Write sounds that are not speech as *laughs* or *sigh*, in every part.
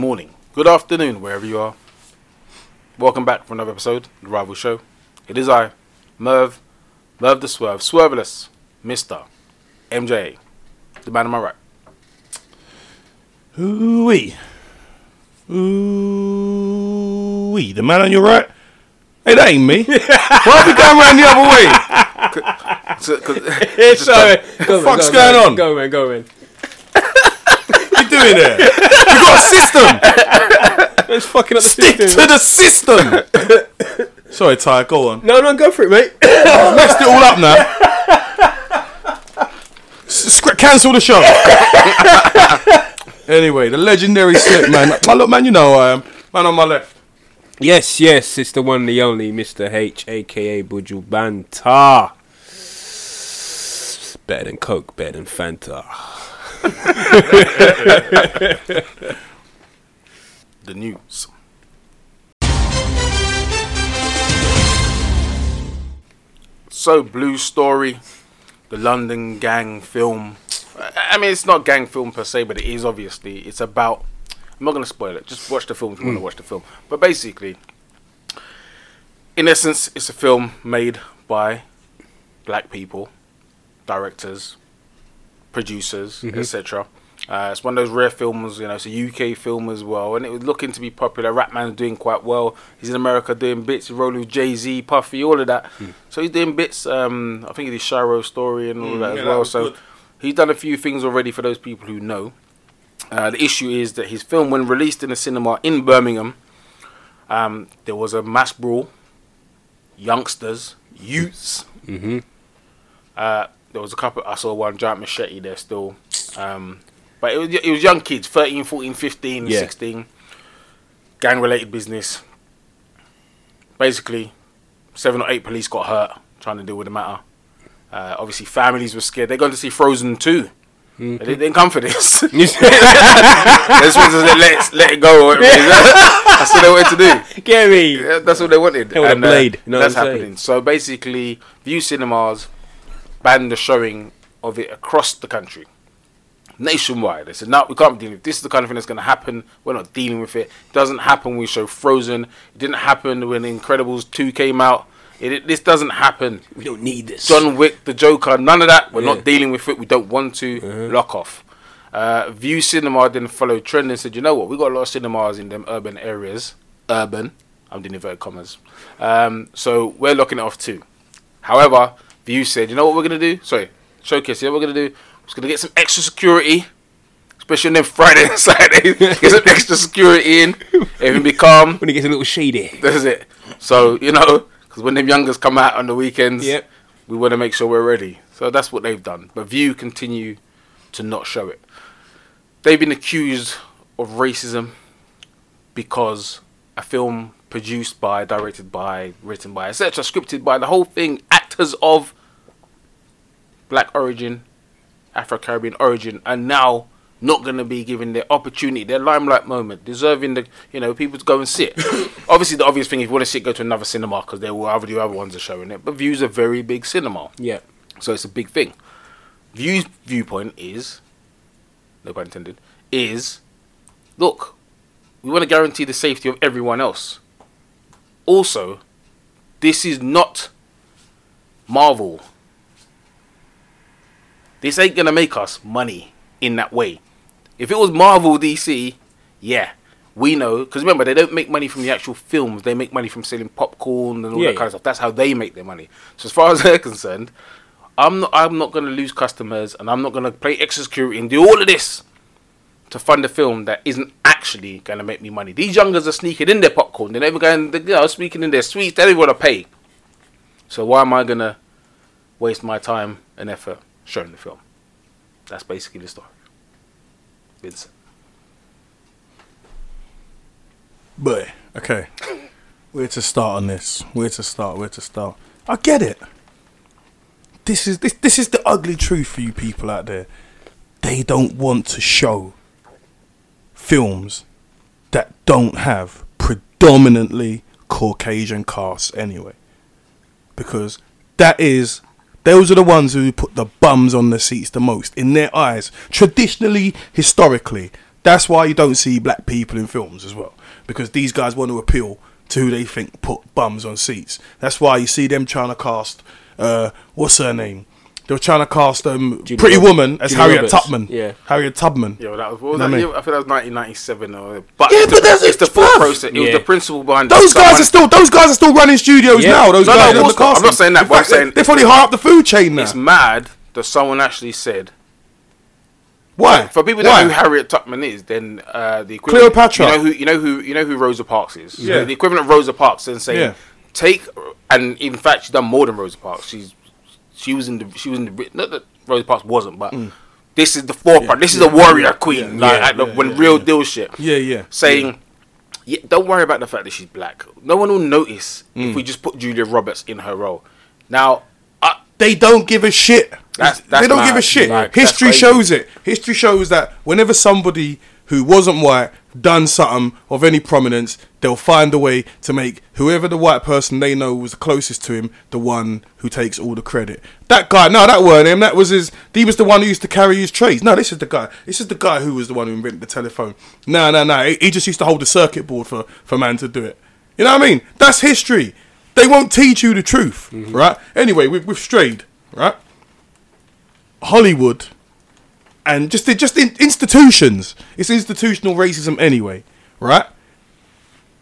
good morning, good afternoon, wherever you are. Welcome back for another episode of the Rival Show. It is I, Merv, Merv the Swerve, Swerveless, Mr. MJ, the man on my right. Ooh-wee. Ooh-wee. The man on your right? Hey, that ain't me. *laughs* Why are we going round the other way? So- 'cause- It's Sorry. Go, fuck's go, going on? Go, man, go, man. *laughs* What you doing there? You got a system. *laughs* It's fucking up the Stick system. to the system. *laughs* Sorry, Ty. Go on. No, no, go for it, mate. *coughs* Messed it all up now. S- cancel the show. anyway, the legendary Slip man. My look, man, you know who I am. Man on my left. yes, yes, it's the one, the only Mr. H, aka Buju Banta. Better than Coke, better than Fanta. *laughs* the news. So, Blue Story, the London gang film. I mean, it's not gang film per se, but it is obviously. It's about. I'm not going to spoil it. Just watch the film if you want to hmm. watch the film. But basically, in essence, it's a film made by black people, directors, producers, etc. Uh, it's one of those rare films, you know. It's a UK film as well, and it was looking to be popular. Rapman's doing quite well. He's in America doing bits. Rolling with Jay Z, Puffy, all of that. So he's doing bits. Um, I think he did Shiro story and all that yeah, as that well. was So good. he's done a few things already for those people who know. Uh, the issue is that his film, when released in a cinema in Birmingham, um, there was a mass brawl. Youngsters, youths. Mm-hmm. Uh, there was a couple. I saw one giant machete there still. Um, but it was it was young kids, 13, 14, 15, Yeah. 16. Gang related business. Basically, seven or eight police got hurt trying to deal with the matter. Uh, obviously, families were scared. They're going to see Frozen 2. They didn't- they didn't come for this. *laughs* they just wanted to let it, let it go. or whatever it is. *laughs* That's what they wanted to do. Gary. Yeah, that's what they wanted. They want a And, uh, blade, you know what that's I'm saying? happening. So basically, Vue Cinemas banned the showing of it across the country, nationwide. They said, "No, we can't be dealing with this. Is the kind of thing that's going to happen. We're not dealing with it. It doesn't happen. when We show Frozen. It didn't happen when Incredibles two came out. It, it- this doesn't happen. We don't need this. John Wick, The Joker, none of that. We're Yeah. not dealing with it. We don't want to. Lock off. Uh, Vue Cinema didn't follow trend and said, you know what? We got a lot of cinemas in them urban areas. Urban. I'm doing inverted commas. Um, so we're locking it off too. However, Vue said, you know what we're gonna do? Sorry, Showcase. You know what we're gonna do? We're just gonna get some extra security, especially on them Friday and *laughs* Saturday. get some extra security in. Everything be calm. When it gets a little shady. That's it. So you know, because when them youngers come out on the weekends, Yep. we want to make sure we're ready. So that's what they've done. But Vue continue to not show it. They've been accused of racism because a film produced by, directed by, written by, etc., scripted by the whole thing, actors of black origin, Afro Caribbean origin, are now not going to be given their opportunity, their limelight moment, deserving the you know people to go and sit. *laughs* Obviously, the obvious thing if you want to sit, go to another cinema because there will other other ones are showing it. But Vue's a very big cinema, Yeah. so it's a big thing. Vue's viewpoint is, no pun intended, is look, we want to guarantee the safety of everyone else. Also, this is not Marvel. This ain't gonna make us money in that way. If it was Marvel DC, yeah, we know. Because remember, they don't make money from the actual films. They make money from selling popcorn and all Yeah, that kind of stuff. That's how they make their money. So as far as *laughs* they're concerned, I'm not. I'm not gonna lose customers, and I'm not gonna play extra security and do all of this to fund a film that isn't actually gonna make me money. These youngers are sneaking in their popcorn. They're never going. They are sneaking in their sweets. They don't want to pay. So why am I gonna waste my time and effort showing the film? That's basically the story. Vincent. But okay. *laughs* Where to start on this? Where to start? Where to start? I get it. This is this this is the ugly truth for you people out there. They don't want to show films that don't have predominantly Caucasian casts anyway. Because that is those are the ones who put the bums on the seats the most in their eyes. Traditionally, historically, That's why you don't see black people in films as well, because these guys want to appeal to who they think put bums on seats. That's why you see them trying to cast, uh, what's her name? They were trying to cast um, Julia Pretty Roberts. Woman as Julia Harriet Roberts, Tubman. yeah. Harriet Tubman. Yeah, well, that was, what was Know that what I year? mean? I think that was 1997. Or, but Yeah, it's but the, that's- it's the full bruv. process. It was Yeah. the principle behind Those guys someone- are still those guys are still running studios Yeah. now. Those No, no, guys of on course the not. I'm casting. not saying that, In but I'm fact, they- saying- they're probably high up the food chain now. It's mad that someone actually said. Why? For people that Why? know who Harriet Tubman is, then uh, the equivalent, Cleopatra. You know who you know who you know who Rosa Parks is. Yeah. The equivalent of Rosa Parks then saying Yeah. take and in fact she's done more than Rosa Parks. She's she was in the she was in the not that Rosa Parks wasn't, but this is the forefront. this is a warrior queen. Yeah. Like Yeah, at the, yeah, when yeah, real yeah. deal shit. Yeah, yeah. Saying. Yeah, don't worry about the fact that she's black. No one will notice Mm. if we just put Julia Roberts in her role. Now, uh, They don't give a shit. That's- they don't give a shit. Like, History shows it. History shows that whenever somebody who wasn't white done something of any prominence, they'll find a way to make whoever the white person they know was closest to him the one who takes all the credit. That guy, no, that weren't him. That was his. He was the one who used to carry his trays. No, this is the guy. This is the guy who was the one who invented the telephone. No, no, no. He, he just used to hold the circuit board for for man to do it. You know what I mean? That's history. They won't teach you the truth, mm-hmm. right? Anyway, we've, we've strayed, right? Hollywood and just just in institutions. It's institutional racism anyway, right?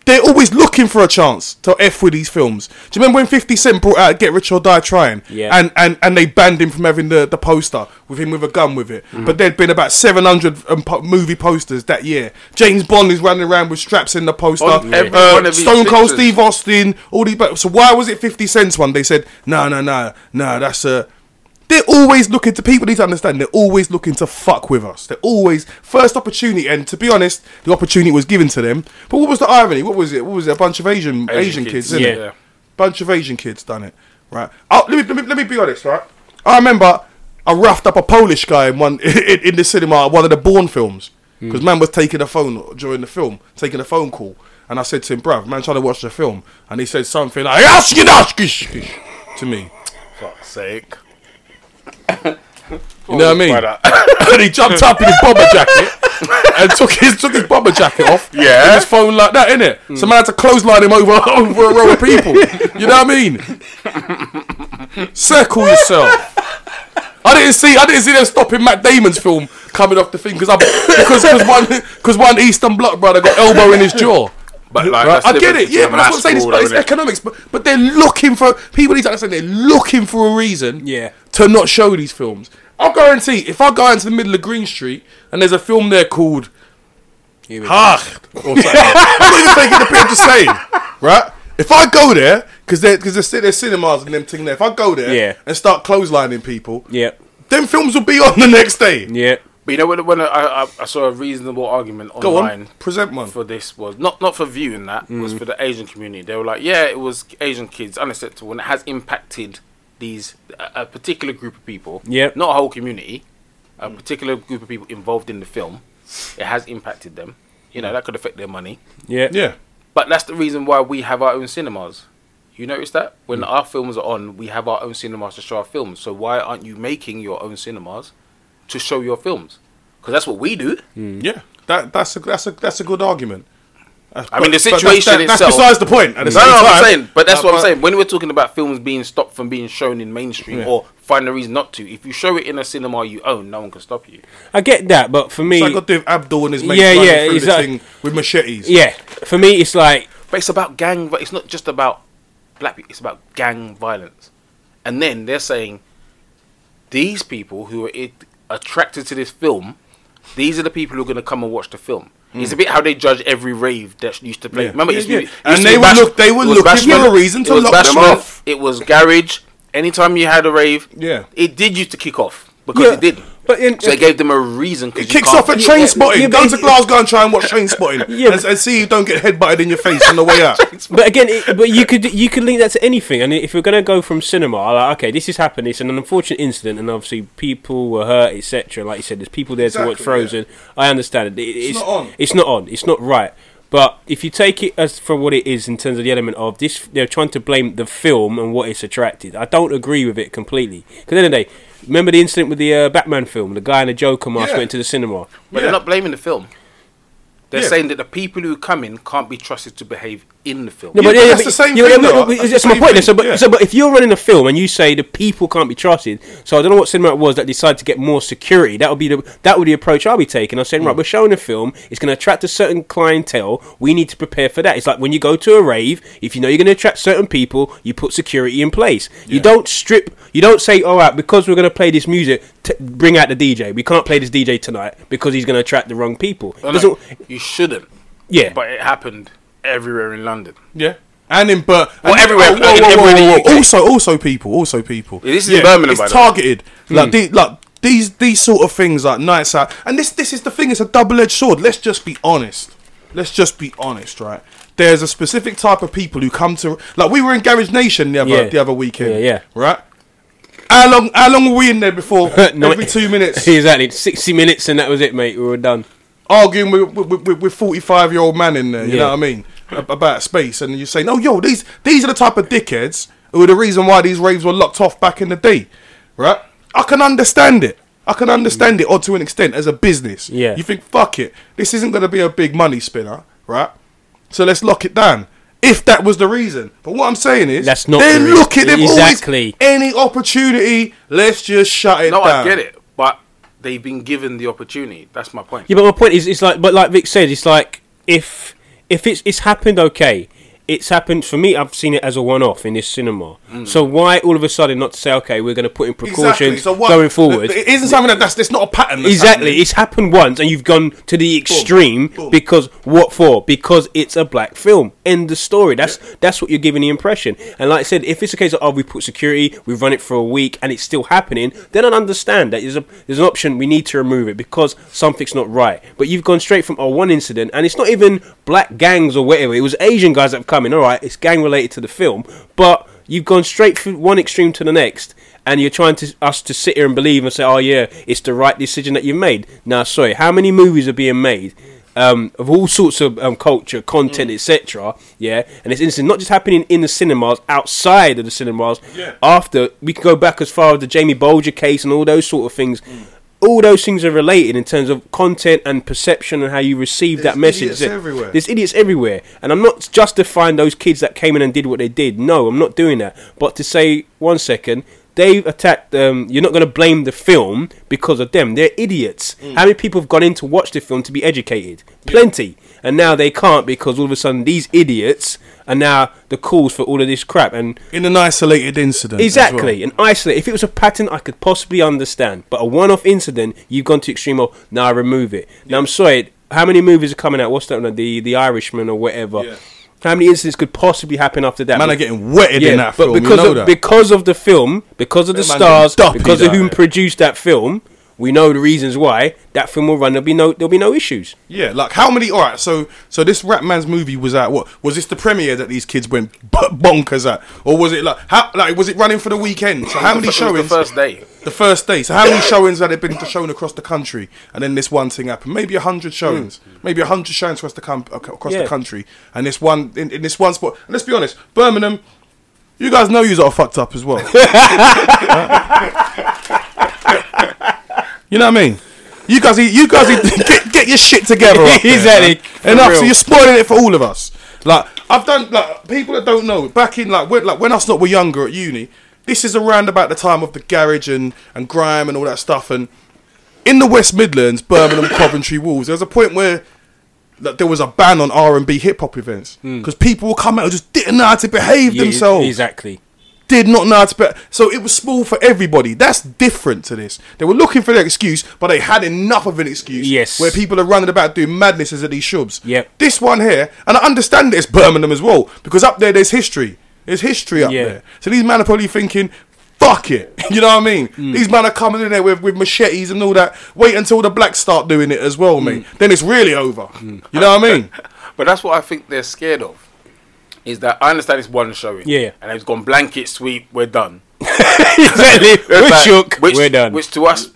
They're always looking for a chance to f with these films. Do you remember when Fifty Cent brought out "Get Rich or Die Trying"? Yeah. And and and they banned him from having the, the poster with him with a gun with it. Mm. But there'd been about seven hundred um, po- movie posters that year. James Bond is running around with straps in the poster. On Uh, one of his Stone Cold pictures. Steve Austin. All these. So why was it Fifty Cent's one? They said no, no, no, no. That's a. They're always looking to people need to understand. They're always looking to fuck with us. They're always first opportunity, and to be honest, the opportunity was given to them. But what was the irony? What was it? What was it? A bunch of Asian Asian, kids, kids, innit? yeah. Bunch of Asian kids done it, right? Oh, let me let me let me be honest, right? I remember I roughed up a Polish guy in one *laughs* in, in the cinema one of the Bourne films hmm. because man was taking a phone during the film, taking a phone call, and I said to him, "Bruv, man, trying to watch the film," and he said something like "Ashkin ashkish" to me. fuck's sake. You know what I mean? And *coughs* he jumped up in his bomber jacket *laughs* and took his took his bomber jacket off. Yeah. And his phone like that, innit? So man had to clothesline him over *laughs* over a row of people. You know what I mean? Circle yourself. I didn't see I didn't see them stopping Matt Damon's film coming off the thing because because because one because one Eastern Bloc brother got elbow in his jaw. But like, Right? I get it, yeah, but that's what I'm saying. It's, mass it's economics, but but they're looking for people need to understand. They're looking for a reason, Yeah. to not show these films. I'll guarantee if I go into the middle of Green Street and there's a film there called. Hach I'm not even taking the piss. I'm just saying, right? If I go there because they because there's cinemas and them thing there, if I go there Yeah. and start clotheslining people, Yeah. them films will be on the next day. Yeah. But you know when, when I, I, I saw a reasonable argument Go online on, present one. for this was not not for viewing that was Mm. for the Asian community. They were like, yeah, it was Asian kids unacceptable and it has impacted these a, a particular group of people. Yep. not a whole community, a particular group of people involved in the film. It has impacted them. You know that could affect their money. Yeah. Yeah, But that's the reason why we have our own cinemas. You notice that Mm. when our films are on, we have our own cinemas to show our films. So why aren't you making your own cinemas to show your films? Because that's what we do. yeah. That that's a that's a that's a good argument. That's- I mean, the but- but situation that- that's itself- besides the point. At the No, same no, I'm saying, but that's uh, what I'm saying. When we're talking about films being stopped from being shown in mainstream Yeah. or find a reason not to, if you show it in a cinema you own, no one can stop you. I get that, but for me, So I got to do with Abdul and his mates Yeah, yeah, through it's the like- thing with machetes. yeah, for me, it's like But it's about gang. But it's not just about black people. It's about gang violence. And then they're saying these people who are it, attracted to this film, these are the people who are going to come and watch the film. It's a bit how they judge every rave that used to play. Yeah. Remember, Yeah, it's, yeah. used And they would Bash- look- they was looking for a reason to lock them off. It was garage. Anytime you had a rave, Yeah. it did used to kick off because it did. But in- so it gave them a reason. 'cause It you kicks off at Yeah, train yeah, spotting. yeah, Go but- to Glasgow and try and watch *laughs* Trainspotting. Yeah, and, and see you don't get head butted in your face on the way out. *laughs* But again, it, but you could you could link that to anything. And if we're gonna go from cinema, like, okay, this has happened. It's an unfortunate incident, and obviously people were hurt, etc. Like you said, there's people there to watch Exactly, Frozen. I understand it. It- It's, not on. It's not on. It's not right. But if you take it as for what it is in terms of the element of this, they're trying to blame the film and what it's attracted. I don't agree with it completely. Because at the end of the day, remember the incident with the uh, Batman film? The guy in the Joker mask Yeah. went to the cinema. But Yeah. they're not blaming the film. They're Yeah. saying that the people who come in can't be trusted to behave in the film. No, Yeah, but but yeah, that's but- the same yeah, thing, but- but That's That's the my point. thing, So, but, yeah. so, but if you're running a film and you say the people can't be trusted, so I don't know what cinema it was that decided to get more security. That would be the that would be the approach I'll be taking. I'm saying, Mm. right, we're showing a film. It's going to attract a certain clientele. We need to prepare for that. It's like when you go to a rave. If you know you're going to attract certain people, you put security in place. You don't strip. You don't say, all right, because we're going to play this music, t- bring out the DJ. We can't play this DJ tonight because he's going to attract the wrong people. Oh, no, you shouldn't. yeah. But it happened everywhere in London. Yeah. And in but Well, and- everywhere- oh, whoa, in whoa, everywhere whoa, whoa. Also, also people, also people. Yeah, this is in Birmingham, It's by the way. targeted. Like hmm. the, like these these sort of things like nights out. And this this is the thing. It's a double edged sword. Let's just be honest. Let's just be honest, right? There's a specific type of people who come to like we were in Garage Nation the other Yeah. the other weekend. Yeah, yeah. Right. How long? How long were we in there before? *laughs* No, Every two minutes, *laughs* exactly. 60 minutes and that was it, mate. We were done. arguing with with, with, with 45 year old man in there. You Yeah. know what I mean? Ab- About space, and you say, "No, yo, these these are the type of dickheads who are the reason why these raves were locked off back in the day." Right? I can understand it. I can understand it, or to an extent, as a business. Yeah. You think, fuck it, this isn't going to be a big money spinner, right? So let's lock it down. If that was the reason, but what I'm saying is, That's not They're the reason. looking. They've Exactly. any opportunity. Let's just shut it No, down. I get it, but they've been given the opportunity. That's my point. Yeah, but my point is, it's like, but like Vic said, it's like if if it's it's happened, okay, it's happened for me. I've seen it as a one-off in this cinema. Mm. So why all of a sudden not to say, okay, we're going to put in precautions So what- going forward? It isn't something that that's. It's not a pattern. Exactly, happening. it's happened once, and you've gone to the extreme boom. because what for? Because it's a black film. End the story. That's that's what you're giving the impression. And like I said, if it's a case of oh, we put security, we've run it for a week, and it's still happening, then I understand that there's a there's an option. We need to remove it because something's not right. But you've gone straight from oh one incident, and it's not even black gangs or whatever. It was Asian guys that have come in. All right, it's gang related to the film, but you've gone straight from one extreme to the next and you're trying to us to sit here and believe and say, "Oh yeah, it's the right decision that you've made." Now, sorry, how many movies are being made um, of all sorts of um, culture, content, etc. Yeah, and it's instant, not just happening in the cinemas, outside of the cinemas. Yeah. After we can go back as far as the Jamie Bulger case and all those sort of things. All those things are related in terms of content and perception and how you receive There's that message. idiots everywhere. There's idiots everywhere, and I'm not justifying those kids that came in and did what they did. No, I'm not doing that. But to say one second, they've attacked. Um, you're not going to blame the film because of them. They're idiots. Mm. How many people have gone in to watch the film to be educated? Plenty, and now they can't because all of a sudden these idiots are now the cause for all of this crap. And in an isolated incident. Exactly, well. an isolate. If it was a pattern, I could possibly understand. But a one-off incident, you've gone to extreme of now remove it. Now I'm sorry. How many movies are coming out? What's that? The The Irishman or whatever. Yeah. How many incidents could possibly happen after that? Man are getting wetted in that film. but because you know of that. because of the film, because of the stars, because of who produced that film, we know the reasons why that film will run. There'll be no there'll be no issues. yeah, like how many? All right, so so this Rapman's movie was at what? Was this the premiere that these kids went b- bonkers at, or was it like how like was it running for the weekend? So how many showings? The first day. The first day. So how many showings had it been shown across the country? And then this one thing happened. Maybe a hundred hmm. showings. Maybe a hundred showings across the com- ac- across Yeah. the country. And this one in, in this one spot. And let's be honest, Birmingham. You guys know you are fucked up as well. *laughs* *laughs* you know what I mean? You guys, you guys, *laughs* get, get your shit together. Exactly. man. For Enough. So you're spoiling it for all of us. Like I've done. Like people that don't know. Back in like when, like when us not were younger at uni. This is around about the time of the garage and, and grime and all that stuff. And in the West Midlands, Birmingham, Coventry, walls, there was a point where that there was a ban on R and B hip hop events because people would come out and just didn't know how to behave Yeah, themselves Exactly. Did not know how to be so it was small for everybody that's different to this they were looking for their excuse but they had enough of an excuse Yes. where people are running about doing madnesses at these shubs Yep. this one here and i understand it's birmingham as well because up there there's history there's history up Yeah. there so these men are probably thinking fuck it *laughs* you know what i mean Mm. these men are coming in there with, with machetes and all that wait until the blacks start doing it as well mate Mm. then it's really over you know what i mean *laughs* But that's what I think they're scared of. Is that I understand it's one showing. Yeah. And it's gone blanket sweep, we're done. *laughs* exactly. *laughs* We're It's like- shook. Which, We're done. Which to us,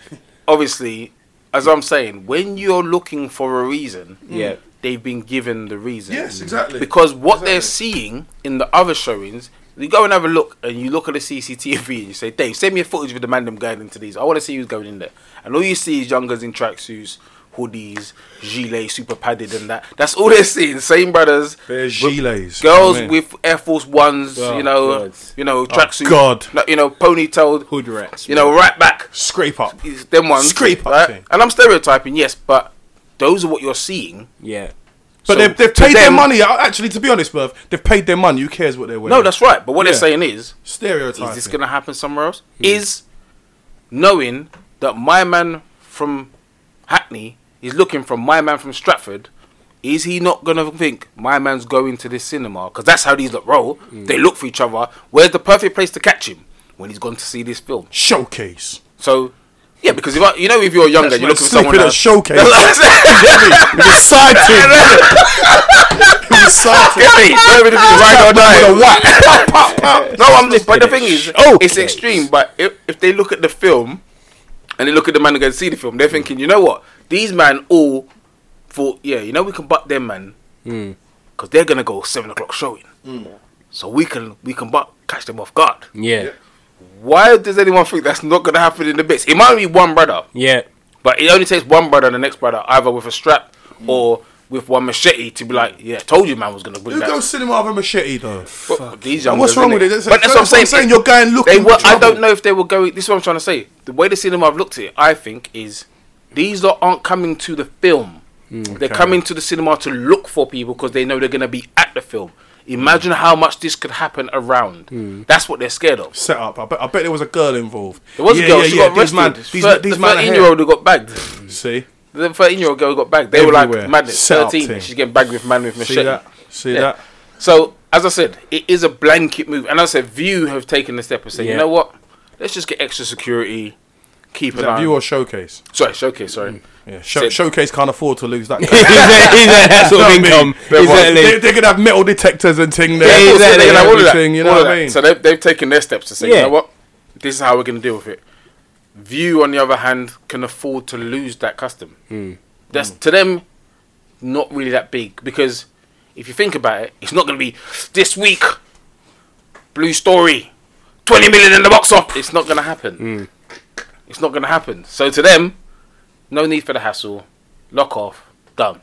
obviously, as I'm saying, when you're looking for a reason, mm. Yeah. they've been given the reason. Yes, exactly. Because what they're seeing in the other showings, you go and have a look, and you look at the CCTV, and you say, "Dave, send me a footage with the man them going into these. I want to see who's going in there." And all you see is youngers in tracksuits hoodies, gilets, super padded, and that. That's all they're seeing. Same brothers, There's with- gilets. girls I mean. with Air Force Ones, Oh, you know, God. you know, tracksuit, God. you know, ponytailed, Hood rats. you know, right back, scrape up. Them ones, Scrape up right? thing. And I'm stereotyping, yes, but those are what you're seeing. Yeah. But So, they've, they've to paid their money. uh, Actually, to be honest, Merv, they've paid their money. Who cares what they're wearing? No, that's right. But what Yeah. they're saying is, stereotyping. is this going to happen somewhere else? Is knowing that my man from Hackney is looking from my man from Stratford. Is he not gonna think my man's going to this cinema? Because that's how these lot roll. Hmm. They look for each other. Where's the perfect place to catch him when he's gone to see this film? showcase. So, yeah, because if I, you know, if you're younger, you're looking for someone at else. showcase. That's what I'm saying. With a side team. With a side team. Get me? Where would it be? Ride or die? With a. *laughs* Pop, pop, pop. No, I'm just. but the thing is, Okay. Oh. it's extreme. But if, if they look at the film and they look at the man who going to see the film, they're thinking, you know what? These man all thought, yeah, you know, we can butt them man hmm. because they're gonna go seven o'clock showing, hmm. so we can we can butt catch them off guard. Yeah. Why does anyone think that's not gonna happen in the bits? It might be one brother, Yeah. but it only takes one brother and the next brother either with a strap or with one machete to be like, yeah, told you man was gonna bring Who that. goes cinema with a machete though? But these young what's wrong with it? That's, but that's what I'm saying. saying. You're going They looking. were, for I don't know if they were going. This is what I'm trying to say. The way the cinema have looked at it, I think, is these lot aren't coming to the film. Mm, they're okay. coming to the cinema to look for people because they know they're going to be at the film. Imagine how much this could happen around. Mm. That's what they're scared of. Set up. I bet, I bet there was a girl involved. There was yeah, a girl. Yeah, she yeah. got These arrested. man, these, Thir- these the man are 13 here. year old who got bagged. See, The 13 year old girl who got bagged. They were like madness. Set 13. thing. She's getting bagged with man with machete. see that? See Yeah. that? So, as I said, it is a blanket move. And as I said, Vue have taken the step and said, Yeah. you know what? Let's just get extra security. Keep an eye. Vue or showcase? Sorry, showcase. Sorry. Yeah, show, showcase can't afford to lose that. *laughs* He's that, that sort of Know what I mean? income. They're they, Exactly. gonna have metal detectors and thing there. Yeah, Yeah, exactly. they're gonna have all of that. You know all what I mean? So they've, they've taken their steps to say, you know what? This is how we're going to deal with it. Vue, on the other hand, can afford to lose that custom. Hmm. That's to them not really that big because if you think about it, it's not going to be this week. Blue Story, twenty million in the box office. It's not going to happen. Hmm. It's not going to happen. So to them, no need for the hassle. Lock off. Done.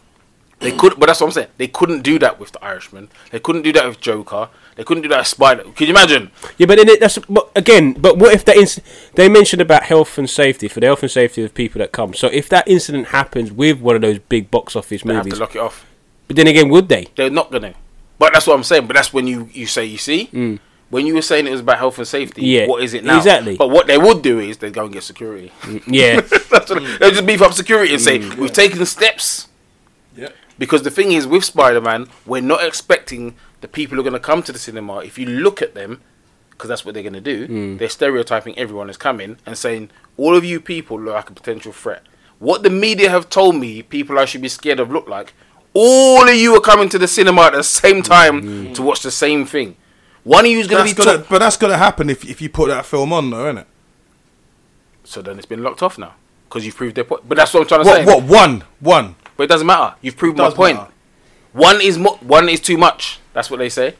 They could, but that's what I'm saying. They couldn't do that with the Irishman. They couldn't do that with Joker. They couldn't do that with Spider. Can you imagine? Yeah, but then it, that's but again. But what if that inc- they mentioned about health and safety for the health and safety of people that come? So if that incident happens with one of those big box office They have movies, to lock it off. but then again, would they? They're not gonna. But that's what I'm saying. But that's when you you say you see. Mm. When you were saying it was about health and safety, Mm. Yeah, what is it now? exactly. But what they would do is they'd go and get security. Mm, yeah, *laughs* That's they'll just beef up security and say mm. we've taken steps. Yeah. Because the thing is, with Spider Man, we're not expecting the people who are going to come to the cinema. If you look at them, because that's what they're going to do, mm. they're stereotyping everyone who's coming and saying, all of you people look like a potential threat. What the media have told me people I should be scared of look like, all of you are coming to the cinema at the same time to watch the same thing. One of you is going to be gonna, top. but that's gonna happen if if you put that film on, though, isn't it? So then it's been locked off now. Because you've proved their point. But that's what I'm trying to say. What? What? One. One. But it doesn't matter. You've proved my point. matter. One is mo- one is too much. That's what they say.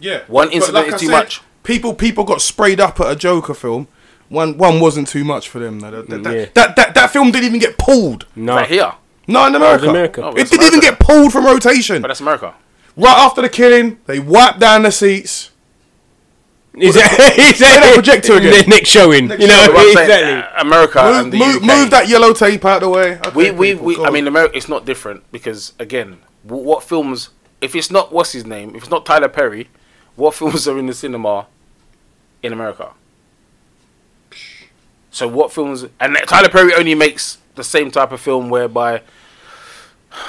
Yeah. One But incident is I too said, much. People people got sprayed up at a Joker film. One one wasn't too much for them. though. That, that, Yeah. that, that, that film didn't even get pulled. no. Right here. No, in America. America. Oh, it didn't even get pulled from rotation. But that's America. Right after the killing, they wiped down the seats. Is that, *laughs* is that that projector again? Ne- Next showing, Next you know showing. *laughs* But I'm saying, exactly. uh, America Move, and the move, UK. move that yellow tape out of the way. Okay, we, we, people, we go I mean, America. It's not different because again, w- what films? If it's not what's his name, if it's not Tyler Perry, what films are in the cinema in America? So what films? And Tyler Perry only makes the same type of film whereby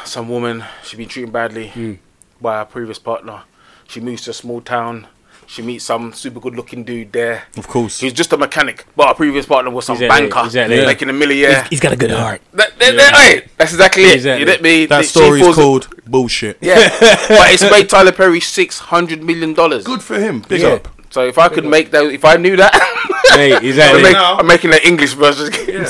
some woman she's been treated badly Hmm. by her previous partner. She moves to a small town. She meets some super good looking dude there. of course. He's just a mechanic, but our previous partner was some Exactly, banker exactly. Yeah. making a million. He's got a good heart. That, that, that- hey, that's exactly it. Exactly. You get me? that She story's falls- called bullshit. Yeah, *laughs* but it's made Tyler Perry six hundred million dollars. Good for him. Big Yeah. up. So if I could make that, if I knew that, Hey, *laughs* I'm, exactly. make, I'm making the English version. Yeah.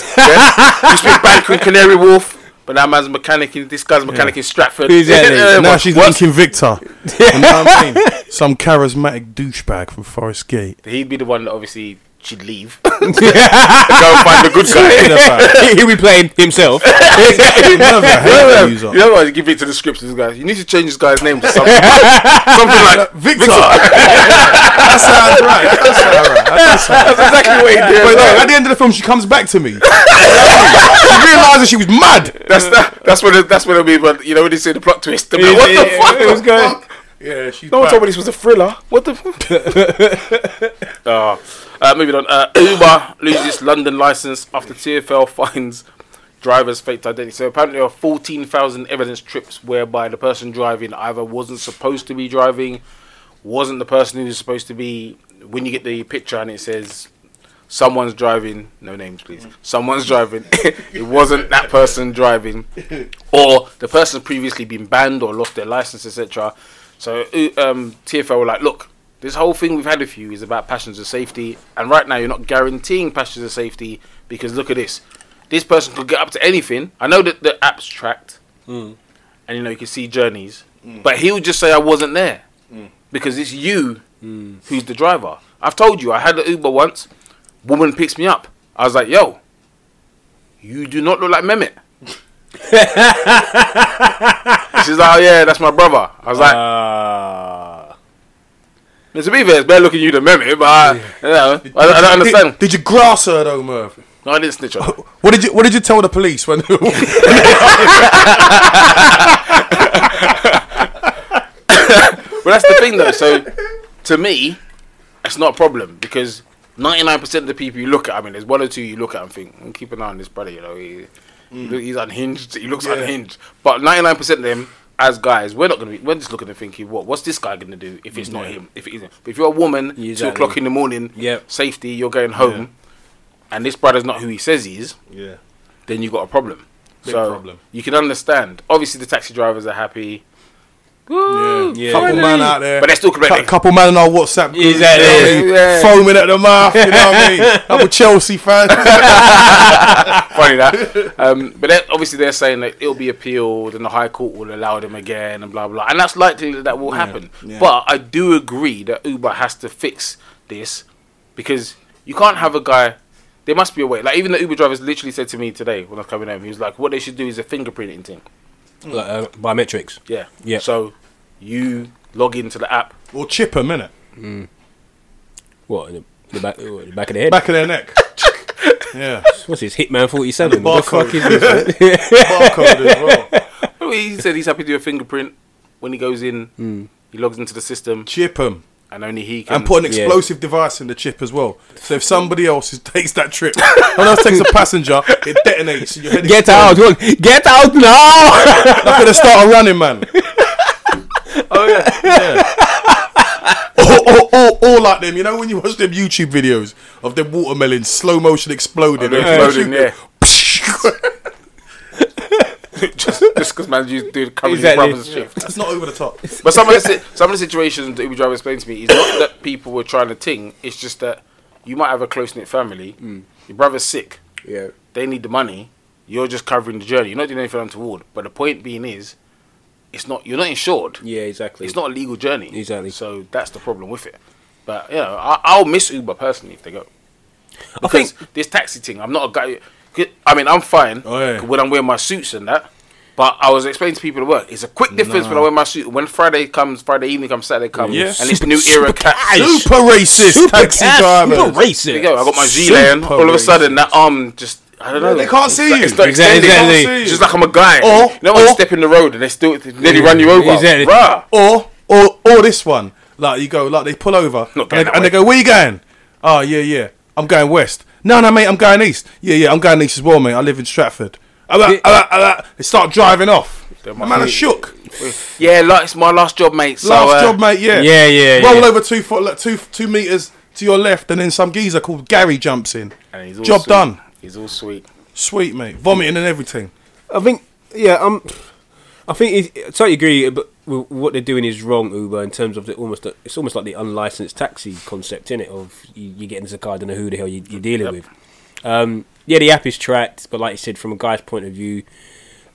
*laughs* You speak Bank and Canary Wharf. But that man's mechanic. in- This guy's mechanic in Stratford. Exactly. Yeah, uh, now what- she's what? linking Victor. *laughs* you know what I mean? Some charismatic douchebag from Forest Gate. He'd be the one that obviously she'd leave. *laughs* Go find the good guy. He'll be playing himself. *laughs* Never hate *laughs* you user. know what? Give it to the script to this guy. You need to change this guy's name to something, something like Victor. that sounds right. That sounds right. That sounds right. That's exactly what he did. But no, at the end of the film, she comes back to me. she realizes she was mad. That's that, that's what it, that's what it'll be. But you know when they say the plot twist, they'll be like, what the fuck? It was good. Yeah, she's No one back. told me this was a thriller. What the fuck? *laughs* oh. uh, moving on. Uh, Uber loses London license after TFL finds driver's faked identity. So apparently, there are 14,000 evidence trips whereby the person driving either wasn't supposed to be driving, wasn't the person who was supposed to be. When you get the picture and it says someone's driving, no names please, someone's driving, *laughs* it wasn't that person driving, *laughs* or the person's previously been banned or lost their license, etc. So uh, um, TFL were like, look, this whole thing we've had with you is about passenger safety, and right now you're not guaranteeing passenger safety because look at this. This person could get up to anything. I know that the app's tracked, and you know you can see journeys, but he would just say I wasn't there because it's you who's the driver. I've told you I had an Uber once. Woman picks me up. I was like, yo, you do not look like Mehmet. *laughs* She's like, oh yeah, that's my brother. I was like, Uh, Now, to be fair, it's better looking you than Mehmet, but I, you know, I, I don't understand. Did, did you grass her though, Merv? No, I didn't snitch on her. *laughs* What did you What did you tell the police when? But *laughs* that's the thing, though. So, to me, that's not a problem because 99% of the people you look at, I mean, there's one or two you look at and think, "Mm, keep an eye on this brother, you know, he, Mm. look- he's unhinged, he looks unhinged. But 99% of them, as guys, we're not going to be, we're just looking and thinking, what, what's this guy going to do if it's not him? If it isn't. But if you're a woman, two o'clock in the morning, Yep. safety, you're going home, and this brother's not who he says he is, yeah. then you've got a problem. Big so problem. you can understand. Obviously, the taxi drivers are happy. Woo, Yeah. Couple finally. man out there. But they're still Cou- correct. couple man on our WhatsApp group, Exactly. you know what I mean? Yeah. foaming at the mouth. You know what I mean? *laughs* Couple Chelsea fans. *laughs* Funny that. Um, but then obviously they're saying that it'll be appealed and the High Court will allow them again and blah blah. And that's likely that that will happen. yeah. But I do agree that Uber has to fix this because you can't have a guy. There must be a way. Like even the Uber drivers literally said to me today when I was coming home, he was like, "What they should do is a fingerprinting thing." Like, uh, biometrics. Yeah. Yeah. So you log into the app. or chip them, innit? What? In the, the back, what, the back of the head? Back of their neck. *laughs* yeah. What's this? Hitman 47? The What the fuck barcode. is this? *laughs* Barcode as well. Well, *laughs* He said he's happy to do a fingerprint when he goes in. Hmm. He logs into the system, Chip them. And only he can. And put an Yeah. explosive device in the chip as well. So if *laughs* somebody else *laughs* takes that trip, someone else takes a passenger, it detonates. And your head Get out! explodes. on, Get out now! I'm gonna start a running, man. *laughs* oh yeah. yeah. or, or, or, or like them, you know, when you watch them YouTube videos of them watermelons slow motion exploding, Oh, they're shoot exploding, them. *laughs* just because man used to do covering Exactly. his brother's shift. It's not over the top. *laughs* But some of the some of the situations that Uber driver explained to me is not that people were trying to ting. It's just that you might have a close knit family. Mm. Your brother's sick. yeah. They need the money. You're just covering the journey. You're not doing anything untoward. But the point being is, it's not. You're not insured. Yeah, exactly. It's not a legal journey. Exactly. So that's the problem with it. But you know, I, I'll miss Uber personally if they go. I Because think this taxi thing, I'm not a guy. I mean, I'm fine Oh, yeah. when I'm wearing my suits and that. But I was explaining to people at work, it's a quick difference when I wear my suit. When Friday comes, Friday evening comes, Saturday comes, Yeah. and this new era cat. Super racist super taxi cash, drivers. super racist. There you go. I got my gilet, and all of a sudden that arm just. I don't know. they can't It's see you. It's not Exactly, extended. exactly. They can't see It's just like I'm a guy. Or- you know when you or- step in the road and they still they nearly run you over. Exactly. Bruh. Or or or this one, like you go, like they pull over Not and, going they, that and they way. go, "Where you going?" Oh yeah, yeah, I'm going west. No, no, mate, I'm going east. Yeah, yeah, I'm going east as well, mate. I live in Stratford. Ah, ah, ah, ah, ah. They start driving off. They My man be- are shook. Yeah, like it's my last job, mate. So, Last uh, job, mate. Yeah, Yeah, yeah, Roll yeah. over two foot, like, two two meters to your left, and then some geezer called Gary jumps in. And he's all Job sweet. done. He's all sweet. Sweet, mate. Vomiting and everything. I think, yeah, um, I think it, I totally agree. But what they're doing is wrong, Uber, in terms of the almost. The, it's almost like the unlicensed taxi concept, in it. Of you, you get into the car, I don't know who the hell you, you're dealing Yep. with. Um, yeah, the app is tracked, but like you said, from a guy's point of view,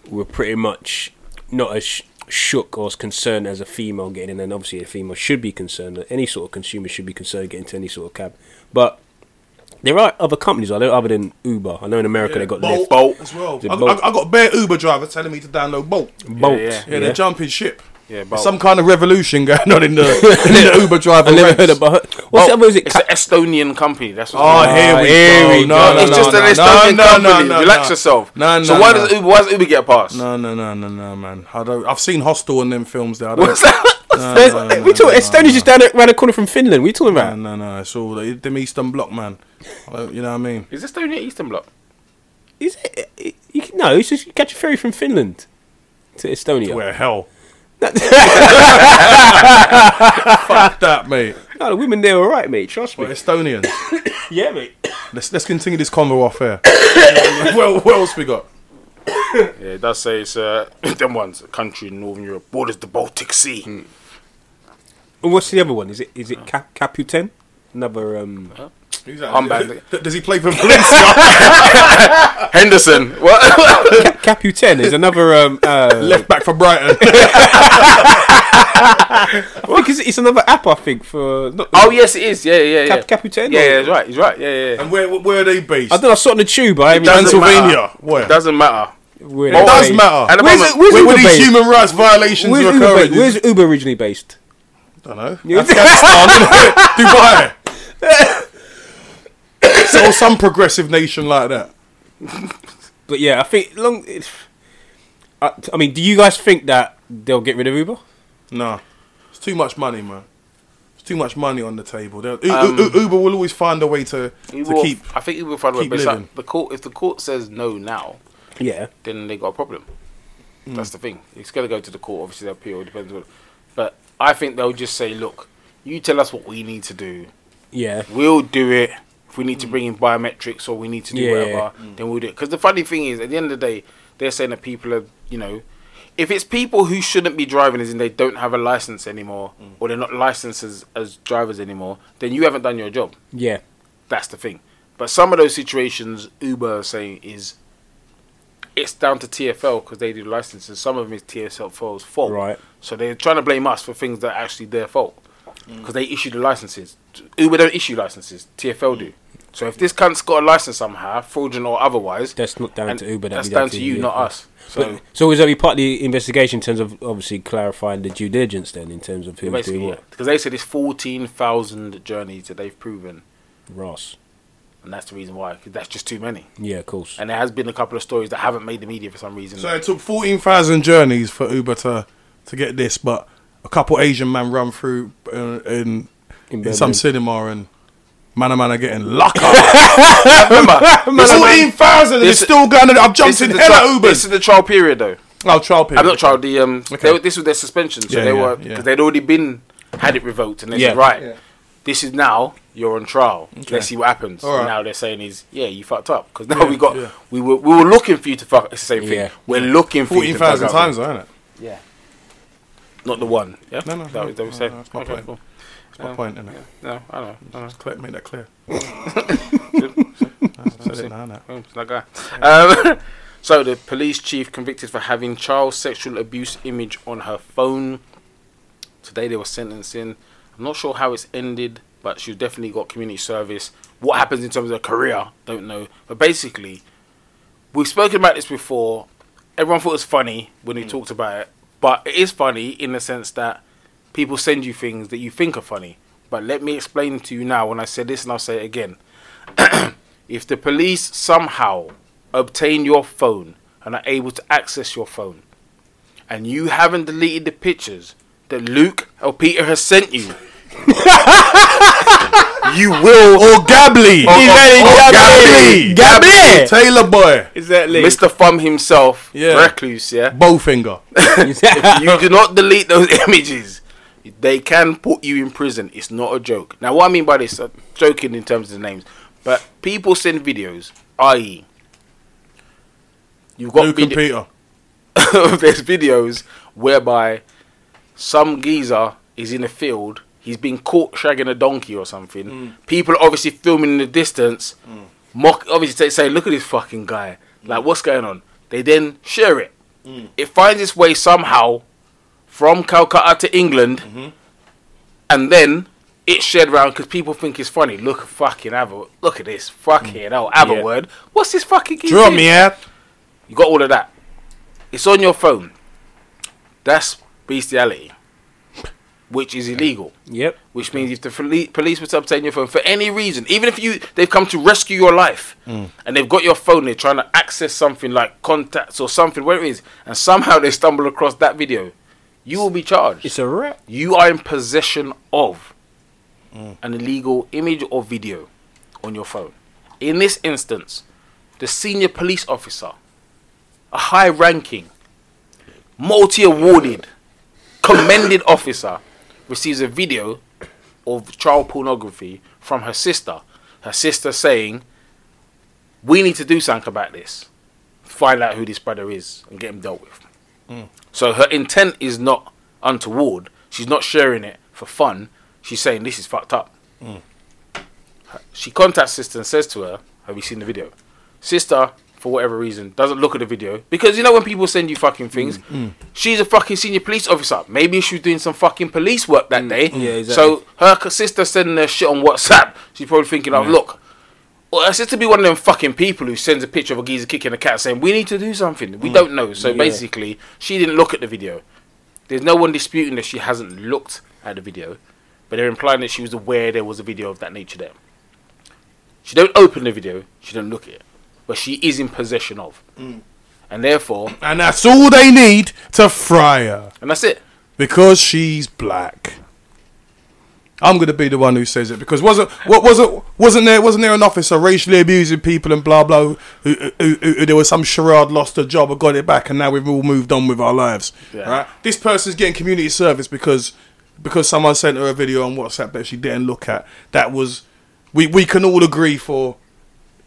we're pretty much not as sh- shook or as concerned as a female getting in, and obviously a female should be concerned. Any sort of consumer should be concerned getting into any sort of cab. But there are other companies, are there, other than Uber? I know in America they've got Bolt, Lyft, Bolt. as well. I, Bolt? I, I got bare Uber driver telling me to download Bolt. Bolt. yeah. Yeah, Yeah, they're jumping ship. Yeah, There's Bolt. some kind of revolution going on in the, in the Uber driver *laughs* I never ranks. heard about. What's the other? Is it? It's an Estonian company. That's what Oh, it is. here we here go. we no, go. no, it's no, just no, an no, Estonian no, company. no, no, Relax no. yourself. No, no, so why no. does Uber? Why does Uber get a pass? No, no, no, no, no, man. I don't, I've seen Hostel and them films there. I don't, What's that? *laughs* There's- we talking. Estonia's just down around the corner from Finland. We talking no, about? no, no. no. It's all the- them Eastern Bloc, man. You know what I mean? Is Estonia Eastern Bloc? Is it? You can, no, it's just you catch a ferry from Finland to Estonia. Where hell? Fuck that, mate. No, the women there are alright, mate. Trust me. But Estonians. *coughs* Yeah, mate. let's let's continue this convo off here. *coughs* well, what else we got? *coughs* Yeah, it does say it's uh, them ones, a country in Northern Europe, borders the Baltic Sea. Hmm. And what's the other one? Is it is it Cap- Kapten? Another um. Who's that? I'm bad. D- *laughs* Does he play for Valencia? *laughs* Henderson. What? Ca- Kapten is another um. Uh, Left back for Brighton. *laughs* I think it's, it's another app. I think for not, oh yes, it is. Yeah, yeah, yeah. Cap- Kapten. yeah, yeah, he's right. He's right. Yeah, yeah. yeah. and where where are they based? I don't know. I saw it on the tube. I haven't doesn't Transylvania. Where? It doesn't matter. Where it they're does matter. At the Where's moment, it- where's where, where these based? human rights violations Where's are Uber, occurring? based? Where's Uber originally based? I don't know. Afghanistan. Dubai. *laughs* so some progressive nation like that. But yeah, I think long. I, I mean, do you guys think that they'll get rid of Uber? No, it's too much money, man. It's too much money on the table. They'll- U- Um, U- Uber will always find a way to, He to will- keep. I think he will find a way. keep But it's living. like the court, if the court says no now, Yeah. then they got a problem. Hmm. That's the thing. It's going to go to the court. Obviously, they'll appeal. Depends on. But I think they'll just say, look, you tell us what we need to do. Yeah. We'll do it. If we need to bring in biometrics or we need to do Yeah. whatever, then we'll do it. Because the funny thing is, at the end of the day, they're saying that people are, you know, if it's people who shouldn't be driving, as in they don't have a license anymore, mm. or they're not licensed as, as drivers anymore, then you haven't done your job. Yeah. That's the thing. But some of those situations, Uber are saying is it's down to TFL because they do licenses. Some of them is TFL's fault. Right. So they're trying to blame us for things that are actually their fault mm. because they issue the licenses. Uber don't issue licenses. TFL do. So if this cunt's got a license somehow, fraudulent or otherwise, That's not down to Uber. that's That'd down to you, yeah. not us. So But, so is that be part of the investigation in terms of obviously clarifying the due diligence then in terms of who's basically, doing yeah. what? Because they said it's fourteen thousand journeys that they've proven, Ross. and that's the reason why. 'cause that's just too many. Yeah, of course. And there has been a couple of stories that haven't made the media for some reason. So it took fourteen thousand journeys for Uber to to get this, but a couple Asian man run through uh, in In in some cinema and man and man are getting locked up. *laughs* Remember, Fourteen thousand, and This- it's still going. To I've jumped in the hella trial, Ubers. this is the trial period, though. Oh, trial period. I'm not trial. The um, Okay. they, this was their suspension, so Yeah, they yeah, were yeah. because they'd already been had it revoked, and they Yeah. said, right, Yeah. this is now you're on trial. Let's see what happens. All right. Now they're saying is, yeah, you fucked up because now Yeah, we got yeah. we were we were looking for you to fuck. It's the same thing. Yeah. We're looking for you Fourteen to fuck times, though, isn't it? Yeah. Not the one. Yeah. No, no, That no, was that was no, no, that's my Okay, point. cool. That's my Um, point, isn't it? No, I know. I know. Clear, make that clear. *laughs* I said it now, now. Oh, that guy. Um, *laughs* so the police chief convicted for having child sexual abuse image on her phone. Today they were sentencing. I'm not sure how it's ended, but she's definitely got community service. What happens in terms of her career, don't know. But basically, we've spoken about this before. Everyone thought it was funny when we talked about it, but it is funny in the sense that people send you things that you think are funny. But let me explain to you now. When I said this, and I'll say it again *clears throat* if the police somehow obtain your phone and are able to access your phone, and you haven't deleted the pictures that Luke or Peter has sent you, *laughs* you will. Or Gably. Or- or Gabby. Gabby. Taylor boy. Exactly. Mr. Thumb himself, Yeah. recluse, yeah. Bowfinger. *laughs* *laughs* you do not delete those images, they can put you in prison. It's not a joke. Now, what I mean by this, uh, joking in terms of the names, but people send videos, i.e., you've got Luke video- *laughs* there's videos whereby some geezer is in a field, he's been caught shagging a donkey or something. Hmm. People are obviously filming in the distance, hmm. mock, obviously say, say, look at this fucking guy. Like, hmm. what's going on? They then share it. it finds its way somehow from Calcutta to England, and then it's shared around because people think it's funny. Look, fucking have a look at this. Fucking hell, have Yeah. a word. What's this fucking? Drop me out. You got all of that. It's on your phone. That's bestiality, which is illegal. Yep. Which means if the police were to obtain your phone for any reason, even if you they've come to rescue your life mm. and they've got your phone, they're trying to access something like contacts or something, where it is, and somehow they stumble across that video, you will be charged. It's a wrap. you are in possession of mm. an illegal image or video on your phone. In this instance, the senior police officer, a high ranking, multi awarded, commended officer, receives a video of child pornography from her sister. Her sister saying, We need to do something about this. Find out who this brother is and get him dealt with. Mm. So her intent is not untoward. She's not sharing it for fun. She's saying this is fucked up. Her- She contacts sister and says to her, "Have you seen the video?" Sister, for whatever reason, doesn't look at the video because you know when people send you fucking hmm. things. Hmm. She's a fucking senior police officer. Maybe she was doing some fucking police work that day. Yeah, exactly. So her sister sending her shit on WhatsApp. She's probably thinking, "Oh, look." Well, her to be one of them fucking people who sends a picture of a geezer kicking a cat saying, We need to do something. We mm. don't know. So Yeah. basically, she didn't look at the video. There's no one disputing that she hasn't looked at the video, but they're implying that she was aware there was a video of that nature there. She don't open the video, she don't look at it, but she is in possession of. Mm. And therefore, And that's all they need to fry her. and that's it. Because she's black. I'm gonna be the one who says it because wasn't what wasn't wasn't there wasn't there an officer racially abusing people and blah blah who, who, who, who there was some charade lost a job or got it back and now we've all moved on with our lives. Yeah. Right? This person's getting community service because because someone sent her a video on WhatsApp that she didn't look at. That was we we can all agree for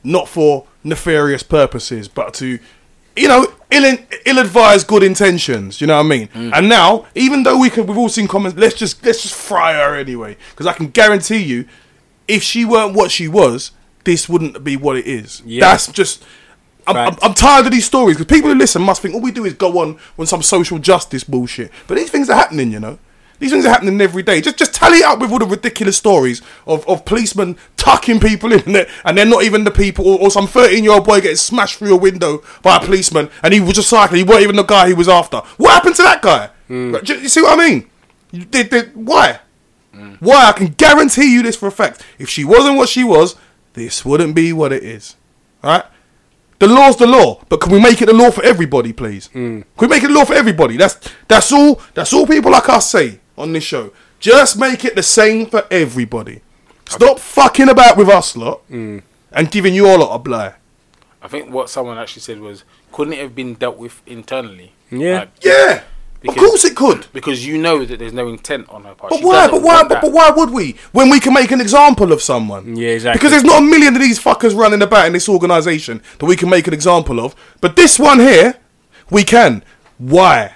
not for nefarious purposes, but to, you know, ill ill-advised good intentions. You know what I mean? Mm. And now, even though we can, we've all seen comments. Let's just let's just fry her anyway, because I can guarantee you, if she weren't what she was, this wouldn't be what it is. Yeah. That's just. I'm, I'm, I'm tired of these stories because people who listen must think all we do is go on on some social justice bullshit. But these things are happening, you know. These things are happening every day. Just just tally it up with all the ridiculous stories of, of policemen tucking people in there, and they're not even the people, or, or some 13 year old boy getting smashed through a window by a policeman, and he was just cycling. He weren't even the guy he was after. What happened to that guy? Mm. Right, do You see what I mean? You, they, they, why? Mm. Why? I can guarantee you this for a fact. If she wasn't what she was, this wouldn't be what it is. All right? The law's the law, but can we make it the law for everybody, please? Mm. Can we make it the law for everybody? That's that's all. That's all people like us say on this show. Just make it the same for everybody. Stop fucking about with us lot mm. and giving you all lot a bly. I think what someone actually said was, couldn't it have been dealt with internally? Yeah. Like, Yeah, Because- of course it could. because you know that there's no intent on her part. But She why? But why? But, but why would we? When we can make an example of someone? Yeah, exactly. Because there's not a million of these fuckers running about in this organisation that we can make an example of. But this one here, we can. Why?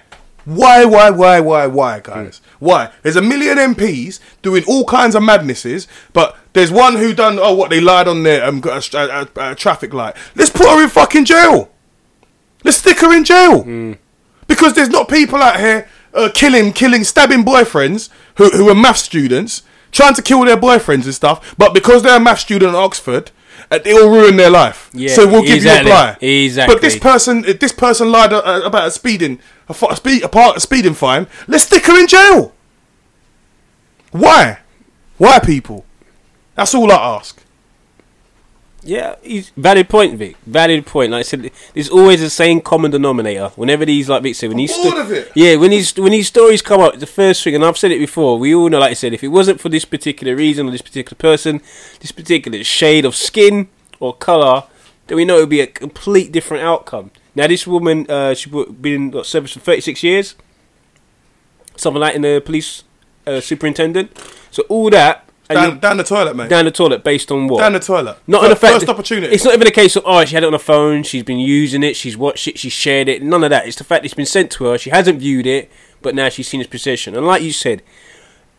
Why? Why? Why? Why? Why, guys? Why? There's a million MPs doing all kinds of madnesses, but there's one who done oh what they lied on their um got a, a, a, traffic light. Let's put her in fucking jail. Let's stick her in jail. Because there's not people out here uh, killing, killing, stabbing boyfriends who, who are math students, trying to kill their boyfriends and stuff. But because they're a math student at Oxford, uh, they all ruin their life. Yeah, so we'll give exactly, you a lie. exactly. But this person, uh, this person lied uh, about a speeding, a, a, speed, a, part, a speeding fine. Let's stick her in jail. Why? Why, people? That's all I ask. Yeah, he's valid point, Vic. Valid point. Like I said, there's always the same common denominator. Whenever these, like Vic said, when these of it. yeah, when these when these stories come up, the first thing, and I've said it before, we all know, like I said, if it wasn't for this particular reason or this particular person, this particular shade of skin or color, then we know it would be a complete different outcome. Now, this woman, uh, she's been in service for 36 years, something like in the police uh, superintendent. So all that. And Down, you- down the toilet, mate. down the toilet based on what? Down the toilet. Not on the first opportunity. It's not even a case of oh she had it on her phone, she's been using it, she's watched it, she shared it. None of that. It's the fact it's been sent to her. She hasn't viewed it, but now she's seen its possession. And like you said,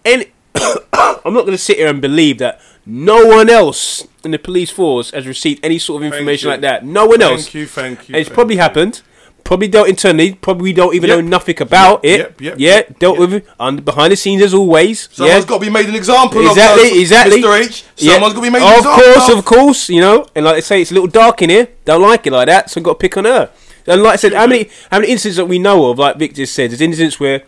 any, *coughs* I'm not going to sit here and believe that no one else in the police force has received any sort of information like that. No one Thank else. Thank you, thank you, And it's probably you. happened. Probably dealt internally. Probably we don't even Yep. know nothing about it. Yep, yep, yeah, yep, dealt yep. with it behind the scenes as always. Someone's yeah. got to be made an example Exactly, of. uh, exactly. Mr. H. Someone's got to be made an Of course, of course, you know. And like they say, it's a little dark in here. Don't like it like that, so got to pick on her. And like I said, how many how many incidents that we know of, like Victor said, there's incidents where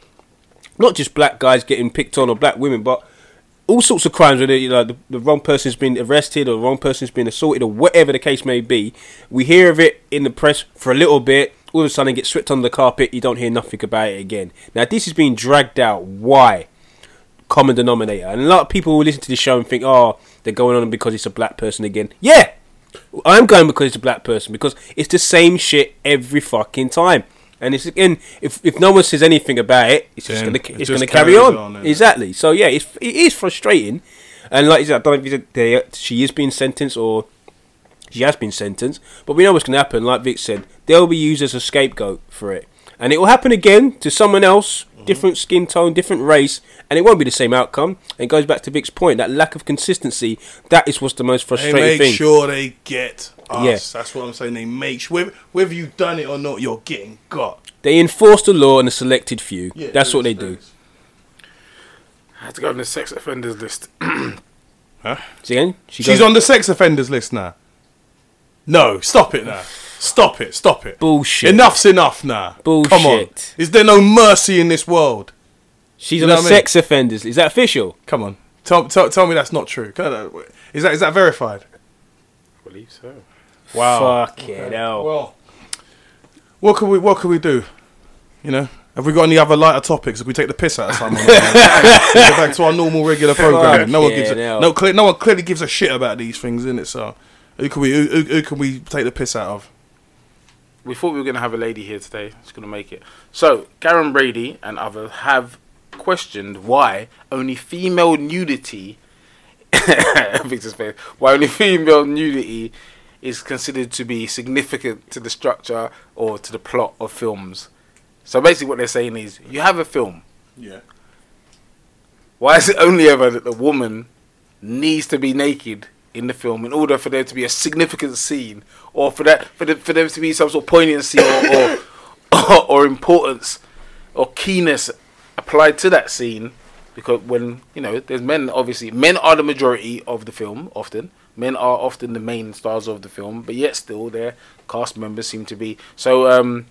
not just black guys getting picked on or black women, but all sorts of crimes where they, you know, the, the wrong person's been arrested or the wrong person's been assaulted or whatever the case may be. We hear of it in the press for a little bit. All of a sudden, it gets swept under the carpet. You don't hear nothing about it again. Now, this is being dragged out. Why? Common denominator. And a lot of people will listen to this show and think, oh, they're going on because it's a black person again. Yeah, I'm going because it's a black person because it's the same shit every fucking time. And it's again, if, if no one says anything about it, it's just gonna it it's just gonna carry on. on, exactly. So yeah, it's it is frustrating. And like you said, I don't know if you said they, she is being sentenced or she has been sentenced, but we know what's going to happen. Like Vic said, they'll be used as a scapegoat for it, and it will happen again to someone else, Mm-hmm. different skin tone, different race, and it won't be the same outcome. And it goes back to Vic's point that lack of consistency. That is what's the most frustrating They frustrating make thing. sure they get us. Yeah. That's what I'm saying. They make sure, whether, whether you've done it or not, you're getting got. They enforce the law on a selected few. Yeah, That's there what they do. is. I had to go on the sex offenders list. See again? She She's goes, on the sex offenders list now. No, stop it now. Stop it. Stop it. Bullshit. Enough's enough now. Bullshit. Come on. Is there no mercy in this world? She's You on know the I mean? sex offenders. Is that official? Come on. Tell, tell, tell me that's not true. Uh, is that is that verified? I believe so. Wow. Fucking hell. Well, what can we what can we do? You know, have we got any other lighter topics? If we take the piss out of someone, *laughs* we go back to our normal regular program. No one gives a, Fucking no no one clearly gives a shit about these things, in it. So, who can we who, who, who can we take the piss out of? We thought we were going to have a lady here today. She's going to make it. So, Karren Brady and others have questioned why only female nudity. *laughs* Victor's face. Why only female nudity is considered to be significant to the structure or to the plot of films. So basically, what they're saying is, you have a film. Yeah. Why is it only ever that the woman needs to be naked in the film in order for there to be a significant scene, or for that for, the, for there to be some sort of poignancy or or, *coughs* or importance or keenness applied to that scene? Because when you know, there's men. Obviously, men are the majority of the film. Often, men are often the main stars of the film, but yet still, their cast members seem to be. So, um,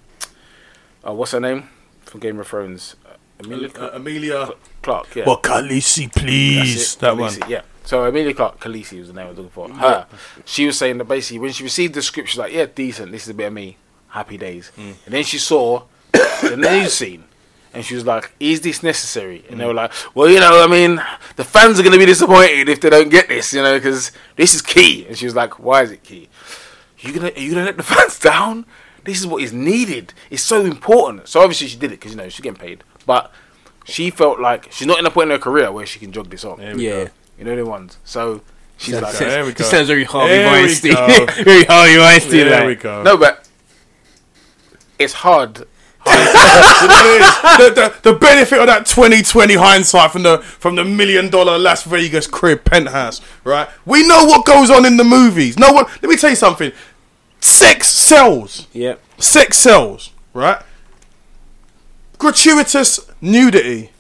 uh, what's her name from Game of Thrones? Uh, Emilia Uh, Amelia. Clarke. Yeah. Well, Khaleesi, please. That Khaleesi, one. Yeah. So Amelia Clarke, Khaleesi was the name I was looking for. Her. She was saying that basically when she received the script, she's like, yeah, decent. This is a bit of me. Happy days. Mm. And then she saw the news scene. And she was like, is this necessary? And they Mm. were like, well, you know, I mean, the fans are going to be disappointed if they don't get this, you know, because this is key. And she was like, why is it key? You gonna, are you going to let the *laughs* fans down? This is what is needed. It's so important. So obviously she did it because, you know, she's getting paid. But she felt like she's not in a point in her career where she can jog this on. There we Yeah. go. You know the ones. So she's Sounds- like, There sounds- we go. This sounds very Harvey There we Weinstein. go. *laughs* very Harvey Weinstein. There like. we go. no, but it's hard. You know what it is? the, the, the benefit of that 2020 hindsight from the from the million dollar Las Vegas crib penthouse, right? We know what goes on in the movies. No one. Let me tell you something. Sex sells. Yep. Sex sells, right? Gratuitous nudity.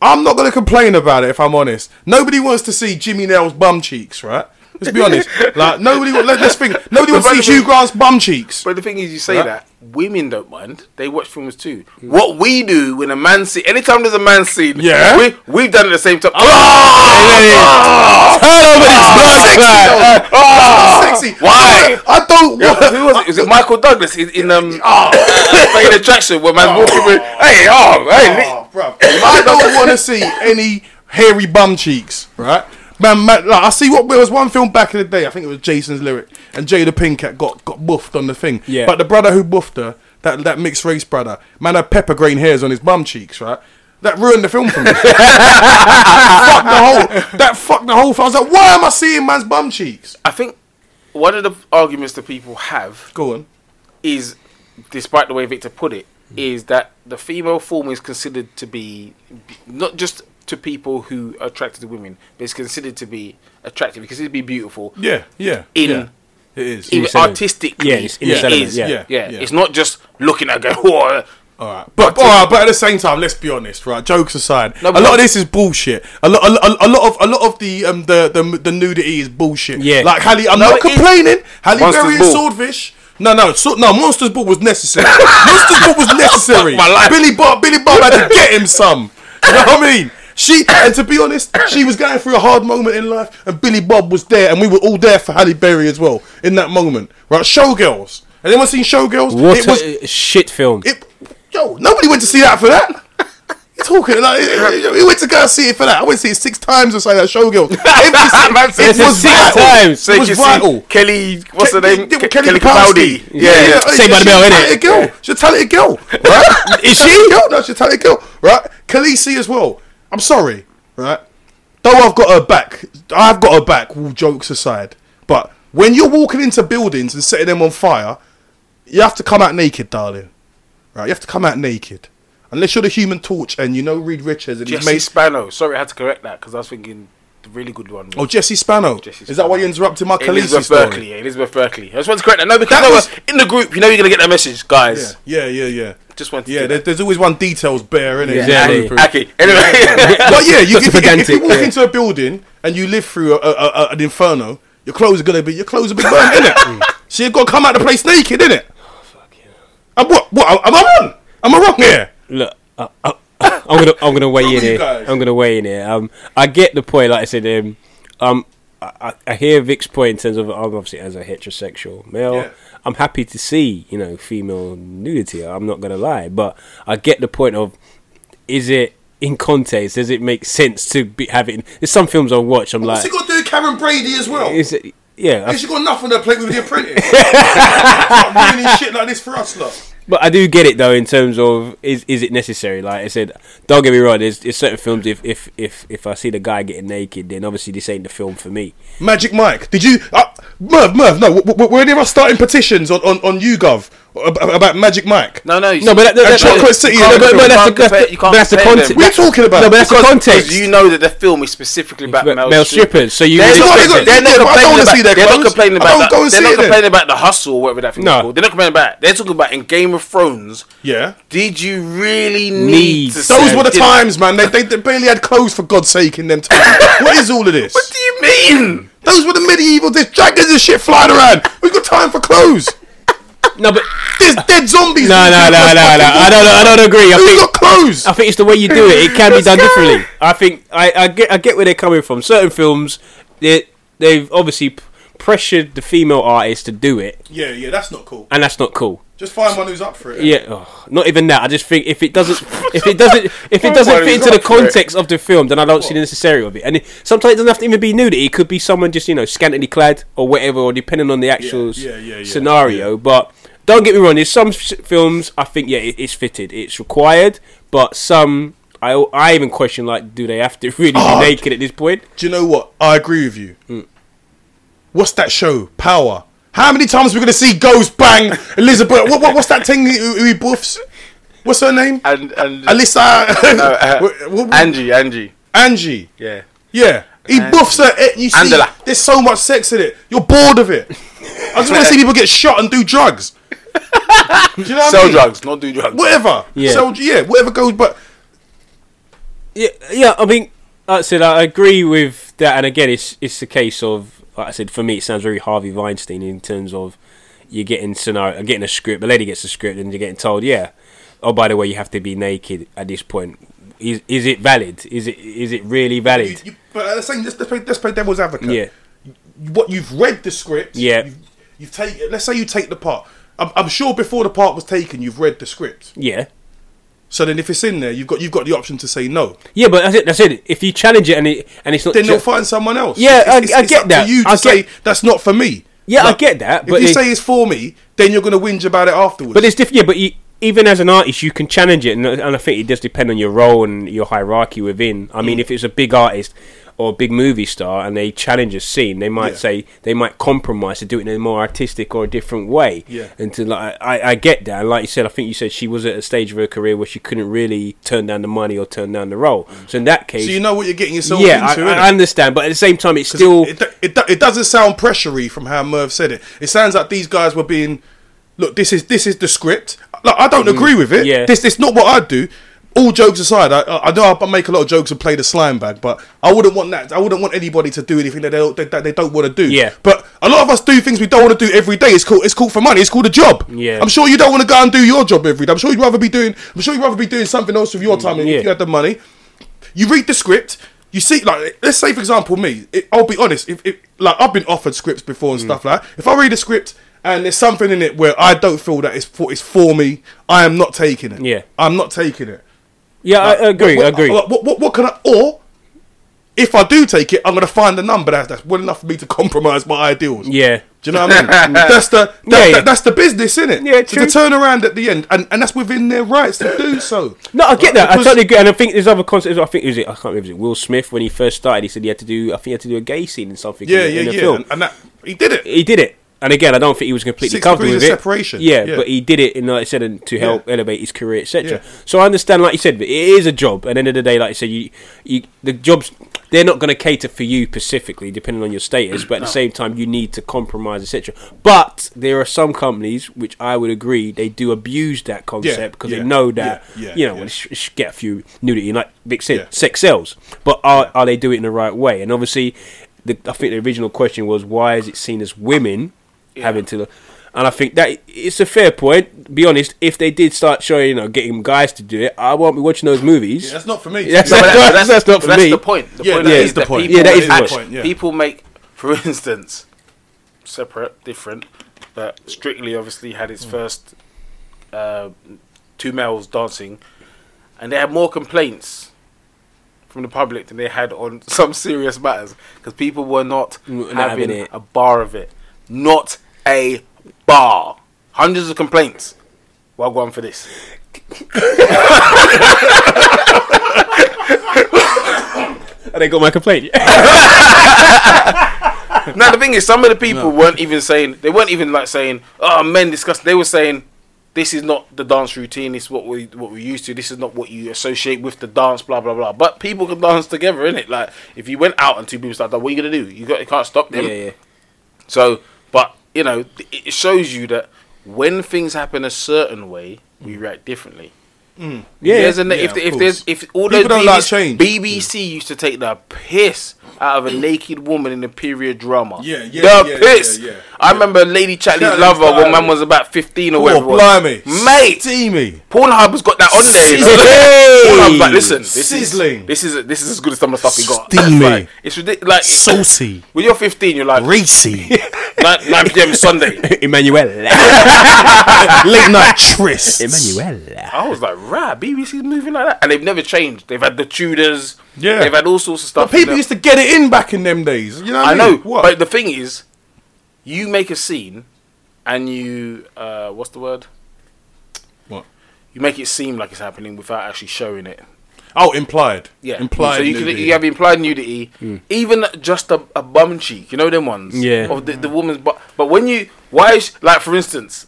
I'm not going to complain about it if I'm honest. Nobody wants to see Jimmy Nail's bum cheeks, right? Let's be honest. Like nobody. Let, let's think. Nobody to see Hugh Grant's bum cheeks. But the thing is, you say Right. that women don't mind. They watch films too. Mm. What we do when a man scene, anytime there's a man scene, Yeah. we we've done it at the same time. Sexy. Why? I don't Yeah, want. who was it? Was it Michael Douglas in, in um ah! Ah! Fatal Attraction where man's walking with? Ah! Hey, oh, hey, Oh, bruv. I don't want to see any hairy bum cheeks, right? Man, man like, I see what there was one film back in the day. I think it was Jason's lyric, and Jada Pinkett got got buffed on the thing. Yeah. But the brother who buffed her, that that mixed race brother, man had pepper grain hairs on his bum cheeks, right? That ruined the film for me. *laughs* fuck the whole. That fucked the whole. Film. I was like, why am I seeing man's bum cheeks? I think one of the arguments that people have Go on. is, despite the way Victor put it, is that the female form is considered to be not just to people who are attracted to women, but it's considered to be attractive because it'd be beautiful Yeah, yeah. in yeah. It is. even artistically, Yeah, it's in it its element, yeah. Yeah, yeah, yeah. It's not just looking at going, *laughs* "Whoa." All right, but all right, but at the same time, let's be honest, right? Jokes aside, No, a lot of this is bullshit. A lot, a, lot- a lot of, a lot of the um the the, the nudity is bullshit. Yeah. like Halle, I'm No, not it is. complaining. Halle Monsters Berry and Swordfish. No, no, so, no. Monsters Ball was necessary. *laughs* Monsters Ball was necessary. my life. Billy Bob, Billy Bob had to get him some. You know what I mean? She and to be honest, she was going through a hard moment in life, and Billy Bob was there, and we were all there for Halle Berry as well in that moment. Right, Showgirls. Has anyone seen Showgirls? What it was shit film. it, yo, nobody went to see that for that. You're talking like we went to go see it for that. I went to see it six times or something. That showgirl. *laughs* Man said it was six vital. times. So It was vital. Kelly, what's her name? Ke- Ke- Kelly Kelly Kapowski. Yeah, yeah. Saved by the Bell, a innit? talented girl. She's a talented girl, right? Is She's a talented she? Girl. No, she's a talented girl, right? Khaleesi as well. I'm sorry, right? Though I've got her back, I've got her back. All jokes aside, but when you're walking into buildings and setting them on fire, you have to come out naked, darling. Right? You have to come out naked. Unless you're the Human Torch and you know Reed Richards and he's Jesse made. Spano. Sorry, I had to correct that because I was thinking really good one. Oh, Jesse Spano. Jesse Is that why Spano. you interrupted my Khaleesi Elizabeth story? Berkeley. Yeah, Elizabeth Berkley. I just want to correct that. No, because That was- in the group, you know you're gonna get that message, guys. Yeah, yeah, yeah, yeah. Just wanted to Yeah, there, there's always one details bear in it. Yeah. Okay. Anyway, *laughs* but yeah, you, if, you- if you walk into a building and you live through a, a, a, an inferno, your clothes are gonna be your clothes will be burned, innit? *laughs* so you've got to come out the place naked, innit? And what? What? Am I wrong? Am I wrong here? Look, uh, uh, I'm gonna I'm gonna weigh in here. I'm gonna weigh in here. Um, I get the point. Like I said, um, um, I, I- hear Vic's point in terms of I'm obviously as a heterosexual male. Yeah. I'm happy to see you know female nudity. I'm not gonna lie, but I get the point of is it in context? Does it make sense to be having? There's some films I watch. I'm What's like, he got to do with Karren Brady as well? is it? Yeah, I- Has got nothing to play with the apprentice? *laughs* Ruining shit like this for us, lot. But I do get it though in terms of is is it necessary? Like I said, don't get me wrong. There's, there's certain films if, if if if I see the guy getting naked, then obviously this ain't the film for me. Magic Mike, did you, uh, Merv, Merv? No, w- w- were any of starting petitions on on, on YouGov about Magic Mike? no, no, you No, but that, that, And that, Chocolate City, no, but, but that's the can't compare- that's, you can't that's the them. context. We're talking about. No, but that's the context. You know that the film is specifically about male, male strippers, so you They're not, they're not Yeah, but I don't complaining wanna about. see They're not complaining about. that. and They're not complaining about the hustle or whatever that thing No. is called. They're not complaining about. They're talking about in Game of Thrones. Yeah. Did you really Need need those Those were the times, man. They, they, they barely had clothes for God's sake in them times. *laughs* what is all of this? What do you mean? Those were the medieval days. Dragons and shit flying around. We've got time for clothes. No, but There's dead zombies. no, no, no, no, no. I don't, I don't agree. I think clothes? I think it's the way you do it. It can be done differently. I think I, I get I get where they're coming from. Certain films, they they've obviously p- pressured the female artist to do it, Yeah, yeah, that's not cool. and that's not cool. Just find one who's up for it. Yeah, oh, not even that. I just think if it doesn't, if it doesn't, if it doesn't fit into the context of the film, then I don't see the necessity of it. And it, sometimes it doesn't have to even be nudity. It could be someone just you know scantily clad or whatever, or depending on the actual yeah, yeah, yeah, scenario. But don't get me wrong. There's some films I think yeah, it, it's fitted, it's required. But some I I even question like, do they have to *laughs* really Oh, be naked at this point? Do you know what? I agree with you. Hmm. What's that show? Power. How many times are we going to see Ghost Bang Elizabeth? What, what, what's that thing who, who he buffs? What's her name? And and Alyssa. No, *laughs* uh, What- what- Angie, Angie. Angie. Yeah. Yeah. He Angie. buffs her. You see, Angela. there's so much sex in it. You're bored of it. I just want to *laughs* see people get shot and do drugs. *laughs* do you know what I Sell mean? drugs, not do drugs. Whatever. Yeah. So yeah, whatever goes. But Yeah, yeah. I mean, like I said, I agree with that. And again, it's it's a case of, like I said, for me, it sounds very Harvey Weinstein in terms of you're getting scenario, getting a script. The lady gets a script, and you're getting told, yeah, oh by the way, you have to be naked at this point. Is is it valid? Is it is it really valid? you, but at the same, let's, let's, play, let's play devil's advocate. Yeah. what you've read the script. Yeah. You've, you've taken. Let's say you take the part. I'm, I'm sure before the part was taken, you've read the script. Yeah. So then, if it's in there, you've got you've got the option to say no. Yeah, but that's it. That's it. If you challenge it and it and it's not, Then ju- they'll find someone else. Yeah, I- I get up that. To you to I say that's not for me. Yeah, I get that, If you say it's for me, then you're gonna whinge about it afterwards. But it's different. Yeah, but you, even as an artist, you can challenge it, and, and I think it does depend on your role and your hierarchy within. I Mm. mean, if it's a big artist, or a big movie star and they challenge a scene, they might Yeah. say they might compromise to do it in a more artistic or a different way. Yeah. And to like, I, I get that. And like you said, I think you said she was at a stage of her career where she couldn't really turn down the money or turn down the role. So in that case, So you know what you're getting yourself yeah, into. I. I understand, but at the same time, it's still it, it, it, it doesn't sound pressury from how Merv said it. It sounds like these guys were being, look, this is this is the script. Like, I don't agree with it. Mm. Yeah. This this not what I'd do. All jokes aside, I, I know I make a lot of jokes and play the slime bag, but I wouldn't want that. I wouldn't want anybody to do anything that they don't, that they don't want to do. Yeah. But a lot of us do things we don't want to do every day. It's called it's called for money. It's called a job. Yeah. I'm sure you don't want to go and do your job every day. I'm sure you'd rather be doing. I'm sure you'd rather be doing something else with your time Yeah. if you had the money you read the script. You see, like, let's say for example, me. It, I'll be honest. If, if like I've been offered scripts before Mm. and stuff like, that. if I read a script and there's something in it where I don't feel that it's for it's for me, I am not taking it. Yeah. I'm not taking it. Yeah, I agree, What, agree. What, what, what can I? Or if I do take it, I'm gonna find a number that's that's well enough for me to compromise my ideals. yeah, Do you know what I mean? *laughs* that's the that, Yeah, yeah. that- that's the business, isn't it? Yeah, to, true. to turn around at the end, and, and that's within their rights to do so. No, I get that. I totally agree. And I think there's other concepts. I think it was it. I can't remember. Was it Will Smith when he first started? He said he had to do. I think he had to do a gay scene in something. Yeah, in, yeah, in yeah. film. And, and that he did it. he did it. And again, I don't think he was completely Six comfortable with it. separation. Yeah, Yeah. but he did it, in, like I said, to help elevate his career, etc. Yeah. So I understand, like you said, but it is a job. At the end of the day, like I said, you, you, the jobs, they're not going to cater for you specifically, depending on your status. But at the same time, you need to compromise, etc. But there are some companies which I would agree they do abuse that concept because yeah, they know that yeah, yeah, you know yeah. well, sh- sh- get a few nudity, like Vic said, Yeah. sex sells. But are are they doing it in the right way? And obviously, the, I think the original question was why is it seen as women having to? And I think that it's a fair point. Be honest, if they did start showing, you know, getting guys to do it, I won't be watching those movies. Yeah, that's not for me. Yes. No, but That's- that's *laughs* not but for that's me. the point. The Yeah, point that is is the point. Yeah, that is the point. point, yeah. People make, for instance, separate, different, but Strictly obviously had Mm. its first uh, two males dancing, and they had more complaints from the public than they had on *laughs* some serious matters because people were not Mm, not having having it. a bar of it, not a bar. Hundreds of complaints. Well, go on for this. And they got my complaint. *laughs* now the thing is, some of the people weren't even saying they weren't even like saying, "Oh, men discuss." They were saying, "This is not the dance routine. This is what we what we used to. This is not what you associate with the dance." Blah blah blah. But people can dance together, innit? Like if you went out and two people started, what are you gonna do? You got you can't stop them. yeah, yeah. So, but you know, it shows you that when things happen a certain way, we mm. react differently. Mm. Yeah, There's an, yeah, if, if there's if all People those don't like BBC. BBC used to take the piss out of a mm. naked woman in a period drama. Yeah, yeah, the yeah, piss. yeah, yeah, I yeah. remember Lady Chatterley's lover when man was about fifteen or Oh, whatever. blimey. mate. Steamy. Pornhub's got that on there. you know? Hey! Like, listen, this Sizzling. is this is this is as good as some of the stuff we got. Steamy. Like, it's ridiculous. Like Saucy. when you're 15, you're like Racy. *laughs* 9, 9 p.m. Sunday. *laughs* Emmanuelle. *laughs* Late night tryst. Emmanuelle. I was like, right, BBC's moving like that, and they've never changed. They've had the Tudors. Yeah. they've had all sorts of stuff. But people used to get it in back in them days. You know what I, I know. What? but the thing is, you make a scene, and you uh, what's the word? What? You make it seem like it's happening without actually showing it. Oh, implied. Yeah, Implied. So you, could, you have implied nudity, even just a, a bum cheek. You know them ones. Yeah. Of the, the woman's butt. But when you, why is like for instance,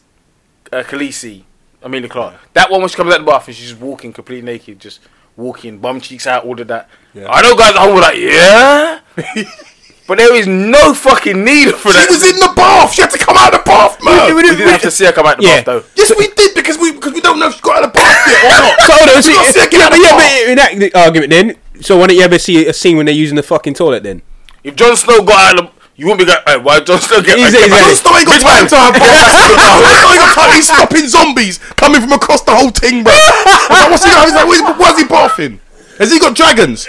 uh, Khaleesi, Amelia Clarke, that one when she comes out the bath and she's just walking completely naked, just walking, bum cheeks out, all of that. Yeah. I know guys at home were like, yeah. *laughs* but there is no fucking need for that. She was in the bath. She had to come out of the bath, man. we didn't have to see her come out of the Yeah. bath though. Yes, we did because we because we don't know if she got out of the bath yet or not. So *laughs* hold on, so, You see her get yeah, out but yeah, but in that argument then, so why don't you ever see a scene when they're using the fucking toilet then? If Jon Snow got out of the, you wouldn't be going, hey, why Jon Snow get He's- get he's- back- Jon Snow ain't got time to have *laughs* bath. Jon Snow ain't got time. *laughs* He's stopping zombies coming from across the whole thing, bro. Like, What's he? He's like, where's, where's he bathing? Has he got dragons?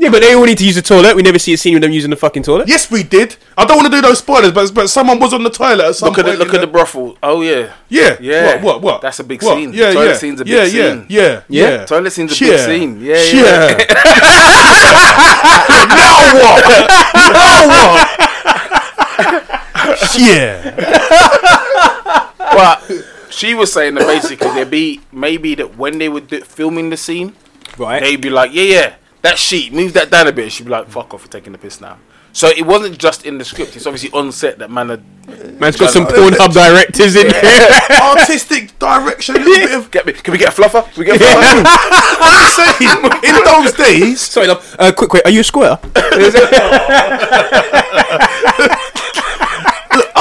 Yeah, but they all need to use the toilet. We never see a scene with them using the fucking toilet. Yes, we did. I don't want to do those spoilers, but but someone was on the toilet at some Look at the, point. look at the brothel. Oh yeah. Yeah, Yeah. What? What? what? That's a big What? scene. Yeah, Toilet yeah. scene's a big yeah, scene. Yeah, yeah, Yeah? yeah. Toilet scene's a big scene. Yeah, yeah. yeah. *laughs* now what? now what? yeah. But she was saying that basically there be maybe that when they were do, filming the scene, Right. they'd be like, yeah, yeah, that sheet, move that down a bit. She'd be like, fuck off, you're taking the piss now. So it wasn't just in the script. It's obviously on set that man had. Man's got some Pornhub directors in here. *laughs* *laughs* Artistic direction, a little bit of. Get me? Can we get a fluffer? Can we get a fluffer? I'm saying, *laughs* in those days, Sorry, love. Uh, quick, quick. Are you a square?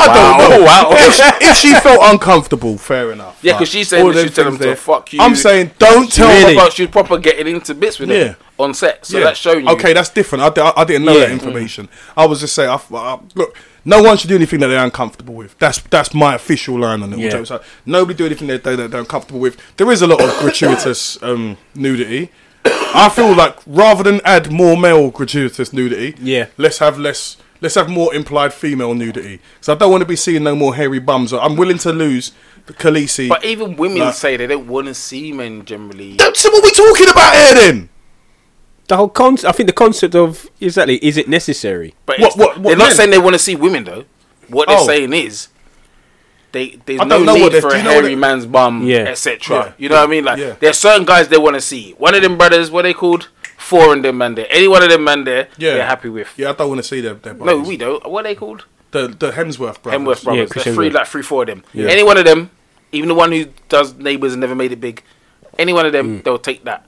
I don't know. Oh, wow. if, she, if she felt uncomfortable, fair enough. Yeah, Right. 'cause she's saying All that them she'd tell them to fuck you. I'm saying, don't tell Really? me. But she was proper getting into bits with Yeah. it on set. So Yeah. that's showing you. Okay, that's different. I, di- I didn't know Yeah. that information. I was just saying, I, I- look, no one should do anything that they're uncomfortable with. That's that's my official line on it. Yeah. So nobody do anything that they, that they're uncomfortable with. There is a lot of gratuitous um, nudity. I feel like rather than add more male gratuitous nudity, Yeah. let's have less. Let's have more implied female nudity. So I don't want to be seeing no more hairy bums. I'm willing to lose the Khaleesi. But even women Like- say they don't want to see men generally. That's what we talking about here then. The whole concept. I think the concept of exactly is it necessary? But what, what, what, they're not men? saying they want to see women though. What they're Oh. saying is, they there's no don't know need what they- for a you know what hairy man's bum, Yeah. etc. Yeah. You know what I mean? Like Yeah. are certain guys they want to see. One of them brothers, what they called, four of them man there. Any one of them man there, Yeah, they're happy with. Yeah, I don't want to see them. their No, we don't. What are they called? the the Hemsworth brothers. Hemsworth brothers. Chris There's three, like three, four of them. Yeah. Any one of them, even the one who does Neighbours and never made it big, any one of Mm. them, they'll take that.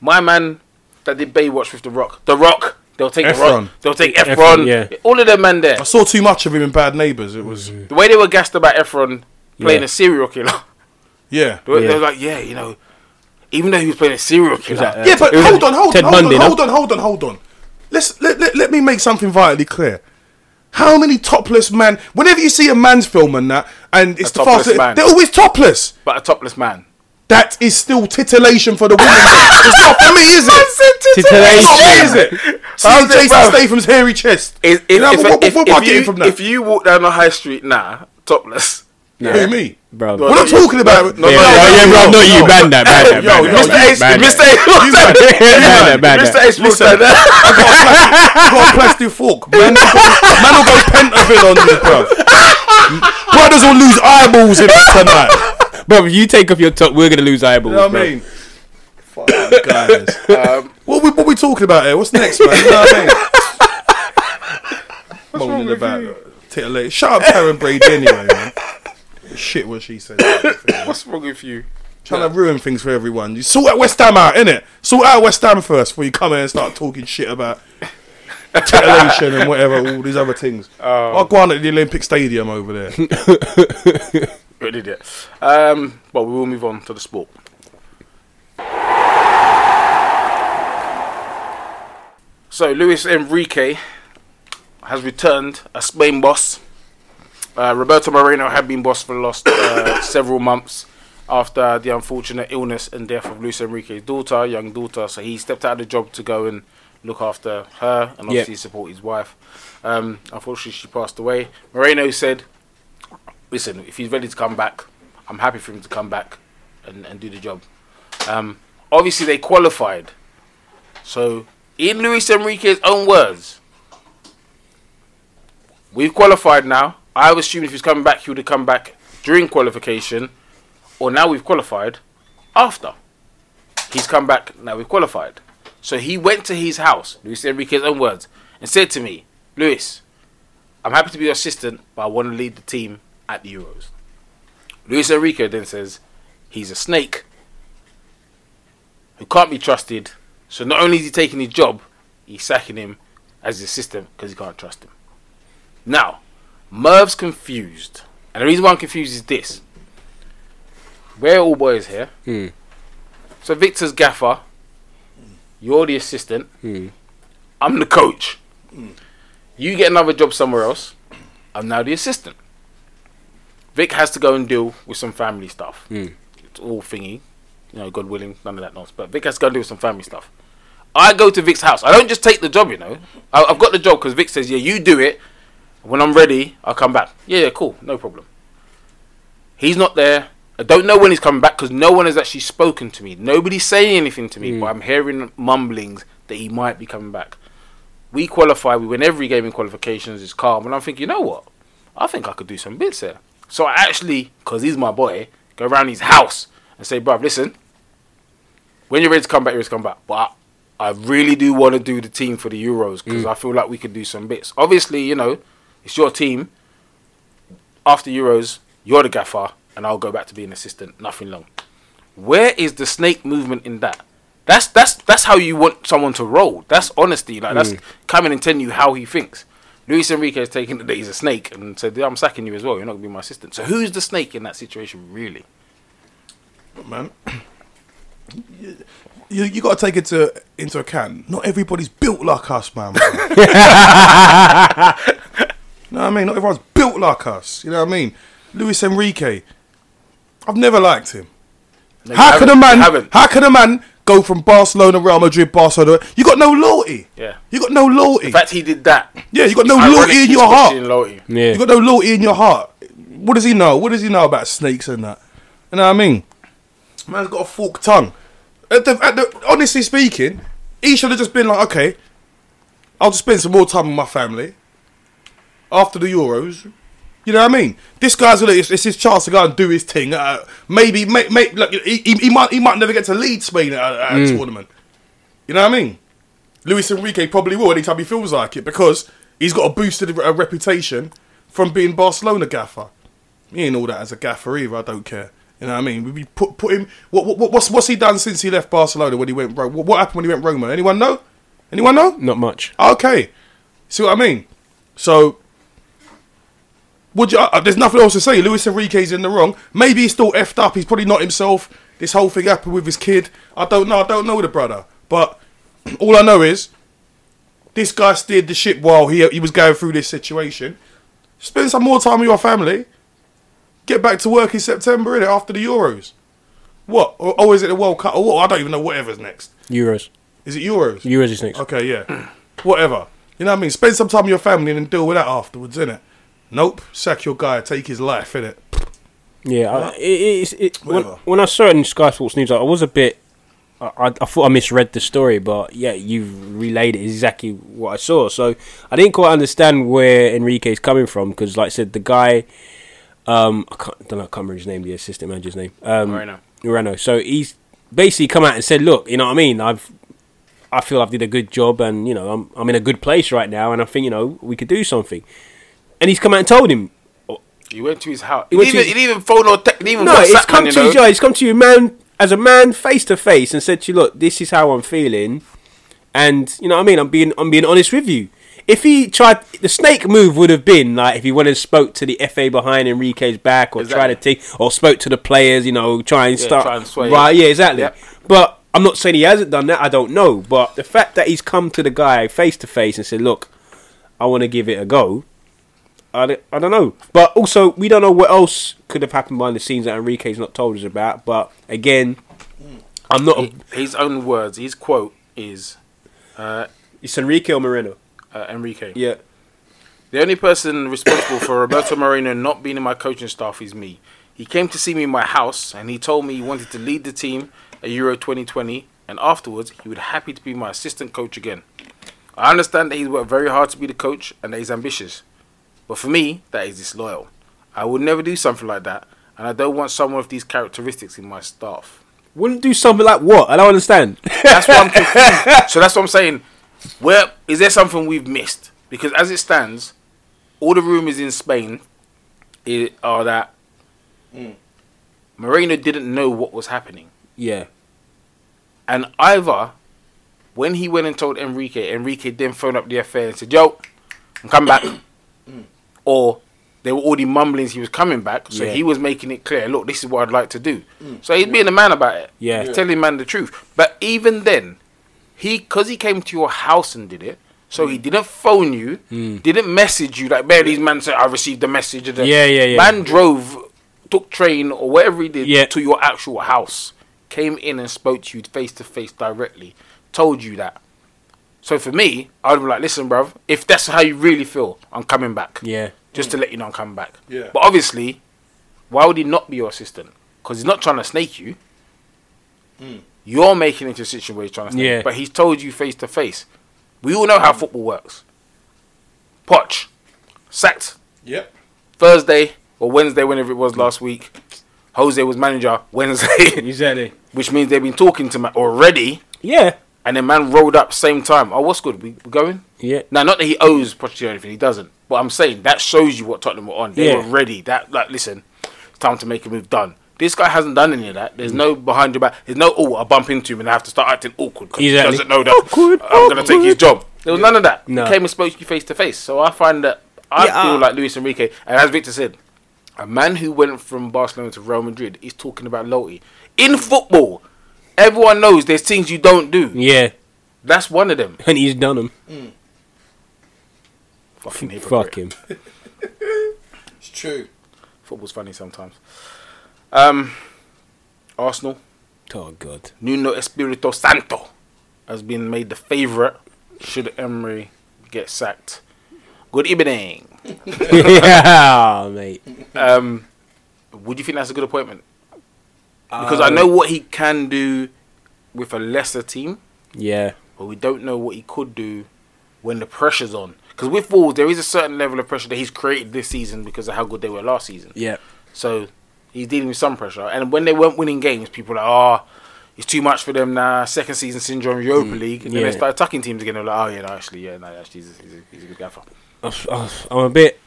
My man that did Baywatch with The Rock, The Rock, they'll take The Efron. Rock. They'll take Efron, Efron. yeah. All of them man there. I saw too much of him in Bad Neighbours. It was The way they were gassed about Efron playing Yeah. a serial killer, yeah. they were, they Yeah. were like, yeah, you know, even though he was playing a serial killer, that, uh, Yeah, but It was hold on, hold Ted on, hold Bundy, on, no? hold on, hold on, hold on. Let's let, let, let me make something vitally clear. How many topless man? Whenever you see a man's film and that, and it's A the fastest, man. they're always topless. but a topless man. That is still titillation for the women. *laughs* it's not for me, is it? Titillation. It's not for me, is it? *laughs* Seeing How's it, Jason bruv? Statham's hairy chest. If, if, You know, if, what, if, what, if what am you, from that? if you walk down the high street now, topless, Who me? Bro, No, We're not talking about. no, yeah, no, yeah, no, yeah, no, bro, no, not you, no. ban that, ban that, Yo, ban yo, that. Mr. H, ban that. Mr. H, Ban that, ban Mr. that. H walked Listen. down there. I got a plastic, I got a plastic fork. Man, will go- man will go Pentonville on you, bro. Brothers will lose eyeballs in this tonight. Bro, if you take off your top, we're gonna lose eyeballs. You know what bro. I mean? Fuck, guys. Um, *laughs* What we, what we talking about here? What's next, man? You know what I mean? Moaning about titillate. Shut up, Karren Brady. Anyway, man. Shit, what she said. *coughs* What's wrong with you? Trying to ruin things for everyone. You sort out West Ham out, innit? Sort out West Ham first before you come in and start talking shit about titillation and whatever, all these other things. I'll go on at the Olympic Stadium over there. *laughs* An idiot. Um, well, we will move on to the sport. So, Luis Enrique has returned as Spain boss. Uh, Roberto Moreno had been boss for the last uh, *coughs* several months after the unfortunate illness and death of Luis Enrique's daughter, young daughter. So he stepped out of the job to go and look after her and obviously support his wife. Um, unfortunately, she passed away. Moreno said, listen, if he's ready to come back, I'm happy for him to come back and, and do the job. Um, obviously, they qualified. So, in Luis Enrique's own words, we've qualified now. I was assuming if he's coming back, he would have come back during qualification, or now we've qualified after. He's come back, now we've qualified. So he went to his house, Luis Enrique's own words, and said to me, Luis, I'm happy to be your assistant, but I want to lead the team at the Euros. Luis Enrique then says he's a snake who can't be trusted. So not only is he taking his job, he's sacking him as his assistant because he can't trust him. Now, Merv's confused. And the reason why I'm confused is this. We're all boys here. Hmm. So Victor's gaffer. You're the assistant. Hmm. I'm the coach. You get another job somewhere else. I'm now the assistant. Vic has to go and deal with some family stuff. Hmm. It's all thingy. You know, God willing, none of that nonsense. But Vic has to go and deal with some family stuff. I go to Vic's house. I don't just take the job, you know. I, I've got the job because Vic says, yeah, you do it. When I'm ready, I'll come back. Yeah, yeah, cool. No problem. He's not there. I don't know when he's coming back because no one has actually spoken to me. Nobody's saying anything to me, but I'm hearing mumblings that he might be coming back. We qualify, we win every game in qualifications, it's calm. And I'm thinking, you know what? I think I could do some bits here. So I actually, because he's my boy, go around his house and say, bruv, listen, when you're ready to come back, you're ready to come back. But I really do want to do the team for the Euros because Mm. I feel like we could do some bits. Obviously, you know, it's your team. After Euros, you're the gaffer, and I'll go back to being assistant. Nothing long. Where is the snake movement in that? That's that's that's how you want someone to roll. That's honesty. Like that's mm. coming and telling you how he thinks. Luis Enrique has taken that he's a snake and said, "I'm sacking you as well. You're not gonna be my assistant." So who's the snake in that situation, really? man. *clears throat* You, you got to take it into into account. Not everybody's built like us, man. *laughs* bro. know what I mean? Not everyone's built like us. You know what I mean? Luis Enrique. I've never liked him. No, How can a man? How can a man go from Barcelona, Real Madrid, Barcelona? You got no loyalty. Yeah. You got no loyalty. In fact, he did that. yeah, you got no loyalty in your heart. loyalty. Yeah. You got no loyalty in your heart. What does he know? What does he know about snakes and that? You know what I mean? Man's got a forked tongue. At the, at the, honestly speaking, he should have just been like, okay, I'll just spend some more time with my family after the Euros. You know what I mean? This guy's gonna, it's, it's his chance to go and do his thing. Uh, maybe, may, may, like, he, he, he might, he might never get to lead Spain at, a- at a tournament. You know what I mean? Luis Enrique probably will anytime he feels like it because he's got a boosted a reputation from being Barcelona gaffer. He ain't all that as a gaffer either. I don't care. You know what I mean? We- We put put him. What, what what's what's he done since he left Barcelona when he went Rome? What, what happened when he went Roma? Anyone know? Anyone know? Not much. Okay, see what I mean? So, would you? Uh, there's nothing else to say. Luis Enrique's in the wrong. Maybe he's still effed up. He's probably not himself. This whole thing happened with his kid. I don't know. I don't know the brother. But *clears throat* all I know is this guy steered the ship while he he was going through this situation. Spend some more time with your family. Get back to work in September, innit? After the Euros. What? Or, or is it the World Cup? Or what? I don't even know. Whatever's next. Euros. Is it Euros? Euros is next. Okay, yeah. *clears throat* Whatever. You know what I mean? Spend some time with your family and then deal with that afterwards, innit? Nope. Sack your guy, take his life, innit? Yeah, I, it, it's it, when, Whatever. when I saw it in Sky Sports News, I was a bit. I, I, I thought I misread the story, but yeah, you've relayed it exactly what I saw. So I didn't quite understand where Enrique's coming from because, like I said, the guy, um, I can't, don't know, I can't remember his name, the assistant manager's name, um, Moreno. Moreno. So he's basically come out and said, "Look, you know what I mean? I've, I feel I've did a good job, and you know, I'm, I'm in a good place right now, and I think you know we could do something." And he's come out and told him, He went to his house. He didn't, even, his- he didn't even phone or text. He didn't even No, it's come to know? you, Joe. It's come to you, man, as a man, face to face, and said to you, "Look, this is how I'm feeling," and you know what I mean. I'm being, I'm being honest with you. If he tried, the snake move would have been like if he went and spoke to the FA behind Enrique's back, or tried to Exactly. take, or spoke to the players, you know, try and Yeah, start try and sway right. Yeah, exactly. Yep. But I'm not saying he hasn't done that. I don't know. But the fact that he's come to the guy face to face and said, "Look, I want to give it a go." I, don't- I don't know. But also, we don't know what else could have happened behind the scenes that Enrique's not told us about. But again, I'm not. A, his own words, his quote is uh, it's Enrique or Moreno. uh, Enrique. Yeah. The only person responsible for Roberto Moreno not being in my coaching staff is me. He came to see me in my house and he told me he wanted to lead the team at Euro 2020 and afterwards he would happy to be my assistant coach again. I understand that he's worked very hard to be the coach and that he's ambitious. But for me, that is disloyal. I would never do something like that and I don't want someone with these characteristics in my staff. Wouldn't do something like what? I don't understand. That's what I'm confused. *laughs* so that's what I'm saying. Where is there something we've missed? Because as it stands, all the rumors in Spain are that Moreno didn't know what was happening, yeah. and either when he went and told Enrique, Enrique then phoned up the FA and said, "Yo, I'm coming back," or there were already mumblings he was coming back, so Yeah. he was making it clear, "Look, this is what I'd like to do." Mm. So he's being a man about it. Yeah. He's telling man the truth. But even then, he because he came to your house and did it, so he mm. didn't phone you, mm. didn't message you like man. These man said I received the message. Yeah, yeah, yeah. Man drove, took train or whatever he did Yeah. to your actual house, came in and spoke to you face to face directly, told you that. So for me, I would be like, listen, bruv, if that's how you really feel, I'm coming back. Yeah. Just to mm. let you know I'm coming back. Yeah. But obviously, why would he not be your assistant? Because he's not trying to snake you. Mm. You're making it into a situation where he's trying to snake Yeah. you. But he's told you face to face. We all know how mm. football works. Poch, sacked Yep. Thursday or Wednesday, whenever it was last week. Jose was manager Wednesday, Exactly. *laughs* which means they've been talking to Matt already. Yeah. And then man rolled up same time. Oh, what's good? We we going? Yeah. Now, not that he owes Pochettino anything, he doesn't. But I'm saying that shows you what Tottenham were on. They Yeah. were ready. That like, listen, it's time to make a move. Done. This guy hasn't done any of that. There's no behind your back. There's no oh, I bump into him and I have to start acting awkward because Exactly. he doesn't know that Awkward, I'm gonna take his job. There was none of that. No. He came and spoke to you face to face. So I find that I Yeah, feel uh, like Luis Enrique, and as Victor said, a man who went from Barcelona to Real Madrid is talking about loyalty in football. Everyone knows there's things you don't do. Yeah, That's one of them. and he's done them. Fucking hypocrite. Fuck him. *laughs* It's true. Football's funny sometimes. Um, Arsenal, Oh god. Nuno Espirito Santo has been made the favourite should Emery get sacked. Good evening. *laughs* yeah, mate. Um, would you think that's a good appointment? Because I um, know what he can do with a lesser team, Yeah, but we don't know what he could do when the pressure's on. Because with Wolves, there is a certain level of pressure that he's created this season because of how good they were last season. yeah. So he's dealing with some pressure. And when they weren't winning games, people were like, oh, it's too much for them now. Second season syndrome, Europa mm, League. And then yeah. they started tucking teams again. They're like, oh, yeah, no, actually, yeah, no, actually, he's a, he's a, he's a good gaffer. I'm a bit.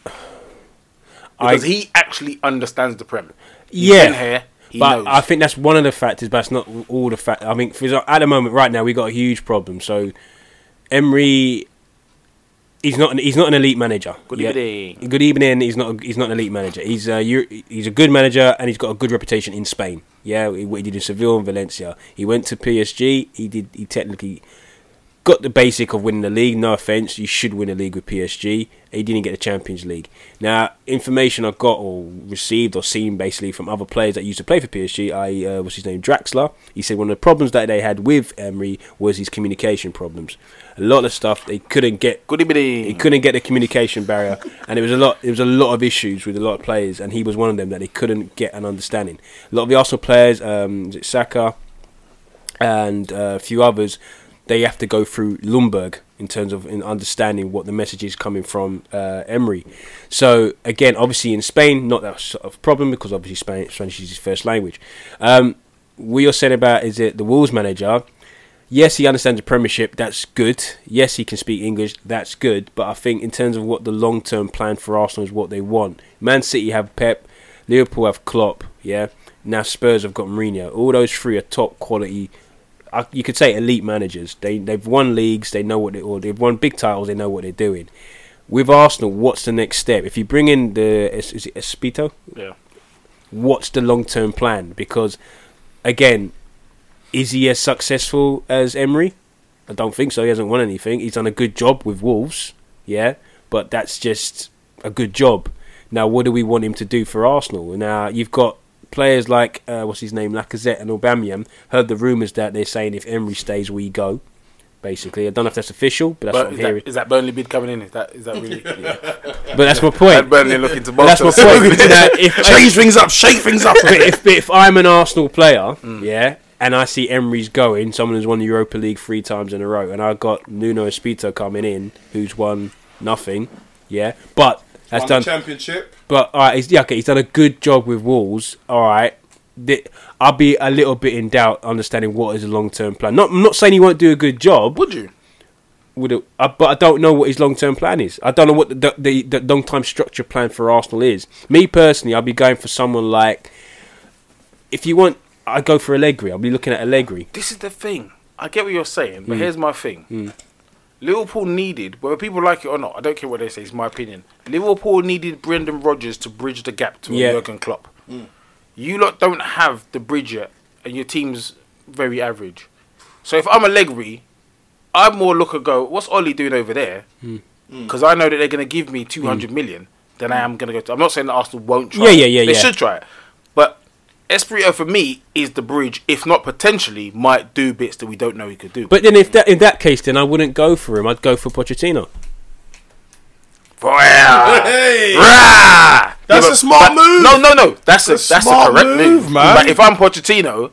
I Because he actually understands the Prem. He's Yeah. been here. He but knows. I think that's one of the factors, but it's not all the fact. I mean, for example, at the moment, right now, we got a huge problem. So, Emery, he's not an, he's not an elite manager. Good Yeah. evening. Good evening. He's not a, he's not an elite manager. He's a he's a good manager and he's got a good reputation in Spain. Yeah, he- he did in Seville and Valencia. He went to PSG. He did he technically got the basic of winning the league. No offense, you should win a league with PSG. He didn't get the Champions League. Now, information I got or received or seen basically from other players that used to play for PSG. I uh, what's his name, Draxler. He said one of the problems that they had with Emery was his communication problems. A lot of stuff they couldn't get Good evening. he couldn't get the communication barrier, and it was a lot. There was a lot of issues with a lot of players, and he was one of them that they couldn't get an understanding. A lot of the Arsenal players, um, is it Saka, and uh, a few others, they have to go through Ljungberg in terms of in understanding what the message is coming from uh, Emery. So again, obviously in Spain, not that sort of problem because obviously Spain, Spanish is his first language. Um, what you're saying about is it the Wolves manager? yes, he understands the Premiership. That's good. Yes, he can speak English. That's good. But I think in terms of what the long term plan for Arsenal is, what they want. Man City have Pep, Liverpool have Klopp. Yeah. Now Spurs have got Mourinho. All those three are top quality. I, you could say elite managers. They they've won leagues. They know what they or they've won big titles. They know what they're doing. With Arsenal, what's the next step? If you bring in the is, is it Espito? Yeah. what's the long term plan? Because again, is he as successful as Emery? I don't think so. He hasn't won anything. He's done a good job with Wolves, yeah, but that's just a good job. Now, what do we want him to do for Arsenal? Now, you've got players like uh, what's his name, Lacazette and Aubameyang. Heard the rumours that they're saying if Emery stays, we go. Basically, I don't know if that's official, but that's But what I'm is hearing. that, is that Burnley bid coming in? Is that is that really? *laughs* But that's my point. And Burnley looking to But that's my point. Now, if, *laughs* Change things up, shake things up. but if, if I'm an Arsenal player, yeah, and I see Emery's going, someone who's won the Europa League three times in a row, and I've got Nuno Espito coming in, who's won nothing, yeah, but has done, championship. but all right, he's, yeah, okay, he's done a good job with Wolves, all right. Th- I'll be a little bit in doubt understanding what is a long term plan. Not, I'm not saying he won't do a good job, Would you? with it, uh, but I don't know what his long term plan is. I don't know what the the, the long time structure plan for Arsenal is. Me personally, I'll be going for someone like if you want, I go for Allegri. I'll be looking at Allegri. This is the thing. I get what you're saying, Mm. but here's my thing. Liverpool needed, whether people like it or not, I don't care what they say. It's my opinion. Liverpool needed Brendan Rodgers to bridge the gap to a Yeah. Jurgen Klopp. Mm. You lot don't have the bridge yet, and your team's very average. So if I'm Allegri, I'd more look and go, "What's Ollie doing over there?" Hmm. Mm. Because I know that they're going to give me 200 hmm. million. Then I am going to go. To, I'm not saying that Arsenal won't try. Yeah, yeah, yeah, They yeah. should try it, but Espirito for me is the bridge. If not potentially, might do bits that we don't know he could do. But then, if that in that case, then I wouldn't go for him. I'd go for Pochettino. Rah! Hey, Rah! That's but- a smart but- move. No, no, no. That's a That's a that's a correct move, move, man. But if I'm Pochettino,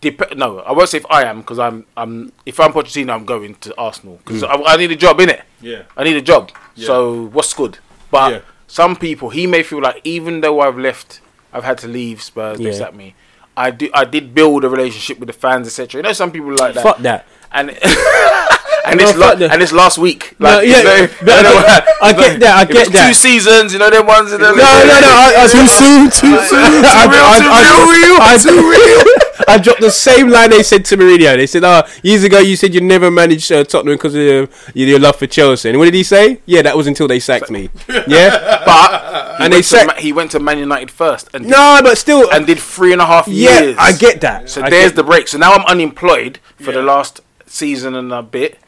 dep- no, I won't say if I am because I'm I'm. If I'm Pochettino, I'm going to Arsenal because hmm. I, I need a job in it. Yeah. I need a job. Yeah. So what's good? But Yeah. some people, he may feel like even though I've left, I've had to leave Spurs. They Yeah. sacked me. I do. I did build a relationship with the fans, etc. You know, some people like that. Fuck that. and *laughs* and No, it's la- the- and it's last week. No, Like, yeah, you know, *laughs* but I know, get- I get that, I get that. Two seasons, you know, them ones. No, No, no, no. I, I, *laughs* Too soon, too soon. I, I, I, I, I dropped the same line they said to Mourinho. They said, "Oh, years ago you said you never managed uh, Tottenham because of your, your love for Chelsea." And what did he say? Yeah, that was until they sacked me. *laughs* Yeah, But he And they went to sacked- Ma- he went to Man United first and did, no, but still, and did three and a half yeah, years. I get that. So I there's the break. So now I'm unemployed for the last season and a bit.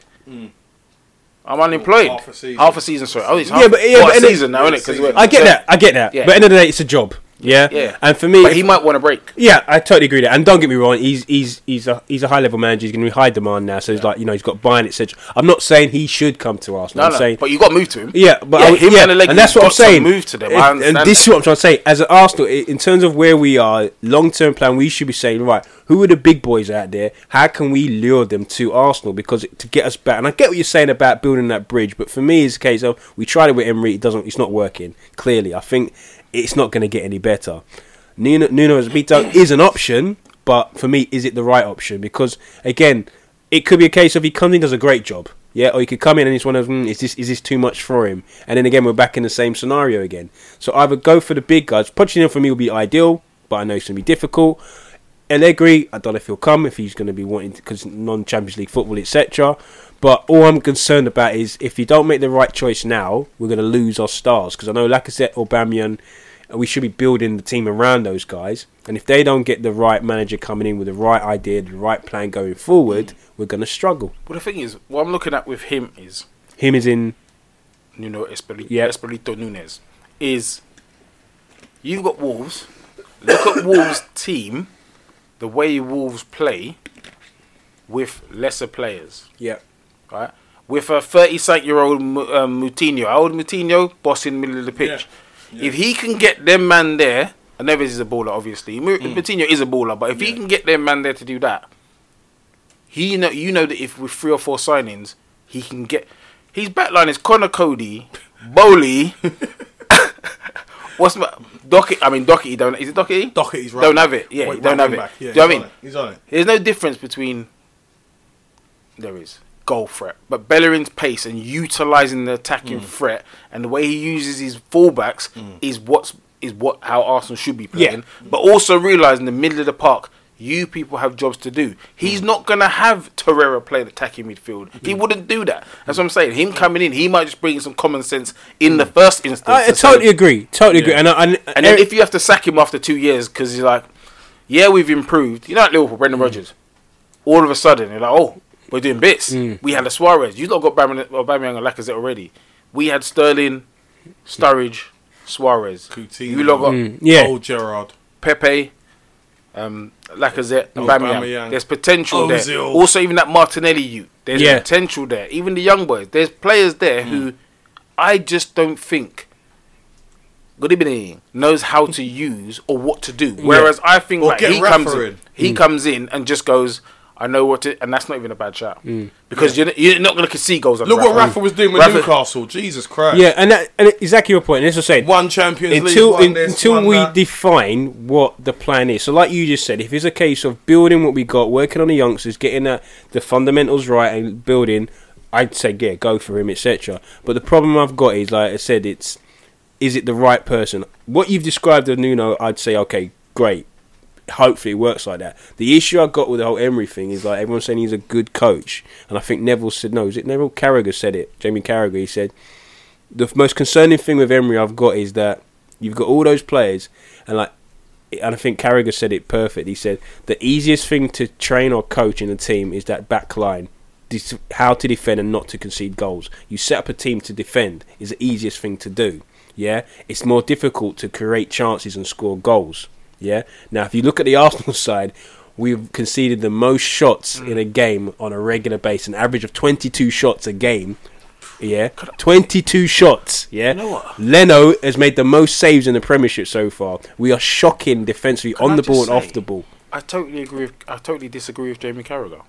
I'm unemployed. half a season. Half a season, sorry. Oh, it's Yeah, but- yeah, but a and it- season now, isn't it? season. I get that. I get that. Yeah. But end of the day, it's a job. Yeah, Yeah. And for me, But if- he might want a break. Yeah, I totally agree with that. And don't get me wrong, he's he's he's a he's a high level manager. He's going to be high demand now. So he's like you know he's got buying etc. I'm not saying he should come to Arsenal. No, I'm no. saying but you got to move to him. yeah, but Yeah, I, him yeah, and and that's what I'm saying. move to them. I If- understand and this is what I'm trying to say. As an Arsenal, in terms of where we are, long term plan, we should be saying right, who are the big boys out there? How can we lure them to Arsenal because to get us back? And I get what you're saying about building that bridge, but for me, it's a case of we tried it with Emery. It doesn't. It's not working. Clearly, I think it's not going to get any better. Nuno, Nuno Espirito is an option, but for me, is it the right option? Because again, it could be a case of he comes in does a great job, yeah, or he could come in and it's one of mm, is this is this too much for him? And then again, we're back in the same scenario again. So either go for the big guys. Pochettino for me will be ideal, but I know it's gonna be difficult. Allegri, I don't know if he'll come if he's going to be wanting because non-Champions League football, etc. But all I'm concerned about is if you don't make the right choice now, we're going to lose our stars because I know Lacazette, Aubameyang, uh, we should be building the team around those guys. And if they don't get the right manager coming in with the right idea, the right plan going forward, we're going to struggle. But the thing is, what I'm looking at with him is Him is in, Nuno Espirito, Yeah. Espirito Nunes is you've got Wolves. Look at Wolves' team, the way Wolves play with lesser players, yeah, right? With a 30 year old um, Moutinho, how old Moutinho, boss in the middle of the pitch. If he can get them man there, and Neves is a baller, obviously. Mu- Moutinho is a baller, but if he can get them man there to do that, he know you know that if with three or four signings, he can get. His backline is Conor Coady, Boly. *laughs* *laughs* What's my Dockett? I mean Dockett. Don't is it Dockett? Doherty's right Don't have it. Yeah, Wait, he don't have it. back. Yeah, Do you know what I he's mean? it. He's on it. There's no difference between. There is goal threat, but Bellerin's pace and utilizing the attacking Mm. threat and the way he uses his fullbacks is what's is what how Arsenal should be Yeah. playing. But also realizing the middle of the park, you people have jobs to do. He's Mm. not gonna have Torreira play the attacking midfield. He hmm. wouldn't do that. That's what I'm hmm. saying. Him coming in, he might just bring some common sense in the hmm. first instance. I, I to say- totally agree. Totally agree. And, I, and, and then if you have to sack him after two years because you're like, yeah, we've improved. You know, like Liverpool, Brendan Rodgers. All of a sudden, you're like, oh, we're doing bits. We had a Suarez. You lot got Aubameyang Aubameyang and Lacazette already. We had Sterling, Sturridge, Suarez. Coutinho. You lot got Mm, yeah, Old Gerrard. Pepe, um, Lacazette, and Aubameyang. Aubameyang. There's potential there. Also, even that Martinelli you There's Yeah. potential there. Even the young boys. There's players there Mm. who I just don't think. Good evening. Knows how to use or what to do. Whereas I think like he comes in, he comes in and just goes, I know what to, and that's not even a bad shout mm. because you're, you're not going to see goals. on Look what Rafa. Rafa was doing with Rafa- Newcastle. Jesus Christ. yeah, and, that, and exactly your point. And as I said, One Champions until League. One in, this, until one we that. define what the plan is. So, like you just said, if it's a case of building what we got, working on the youngsters, getting that the fundamentals right, and building, I'd say yeah, go for him, etc. But the problem I've got is, like I said, it's is it the right person? What you've described of Nuno, I'd say okay, great. Hopefully it works like that. The issue I got with the whole Emery thing is like everyone's saying he's a good coach, and I think Neville said no. Is it Neville Carragher said it? Jamie Carragher. He said the most concerning thing with Emery I've got is that you've got all those players, and like, and I think Carragher said it perfect. He said the easiest thing to train or coach in a team is that back line, how to defend and not to concede goals. You set up a team to defend is the easiest thing to do. Yeah, it's more difficult to create chances and score goals. Yeah. Now, if you look at the *laughs* Arsenal side, we've conceded the most shots mm. in a game on a regular basis, an average of 22 shots a game. Yeah, 22 shots. Yeah, know what? Leno has made the most saves in the Premiership so far. We are shocking defensively Can on I the ball and off the ball. I totally agree. With, I totally disagree with Jamie Carragher.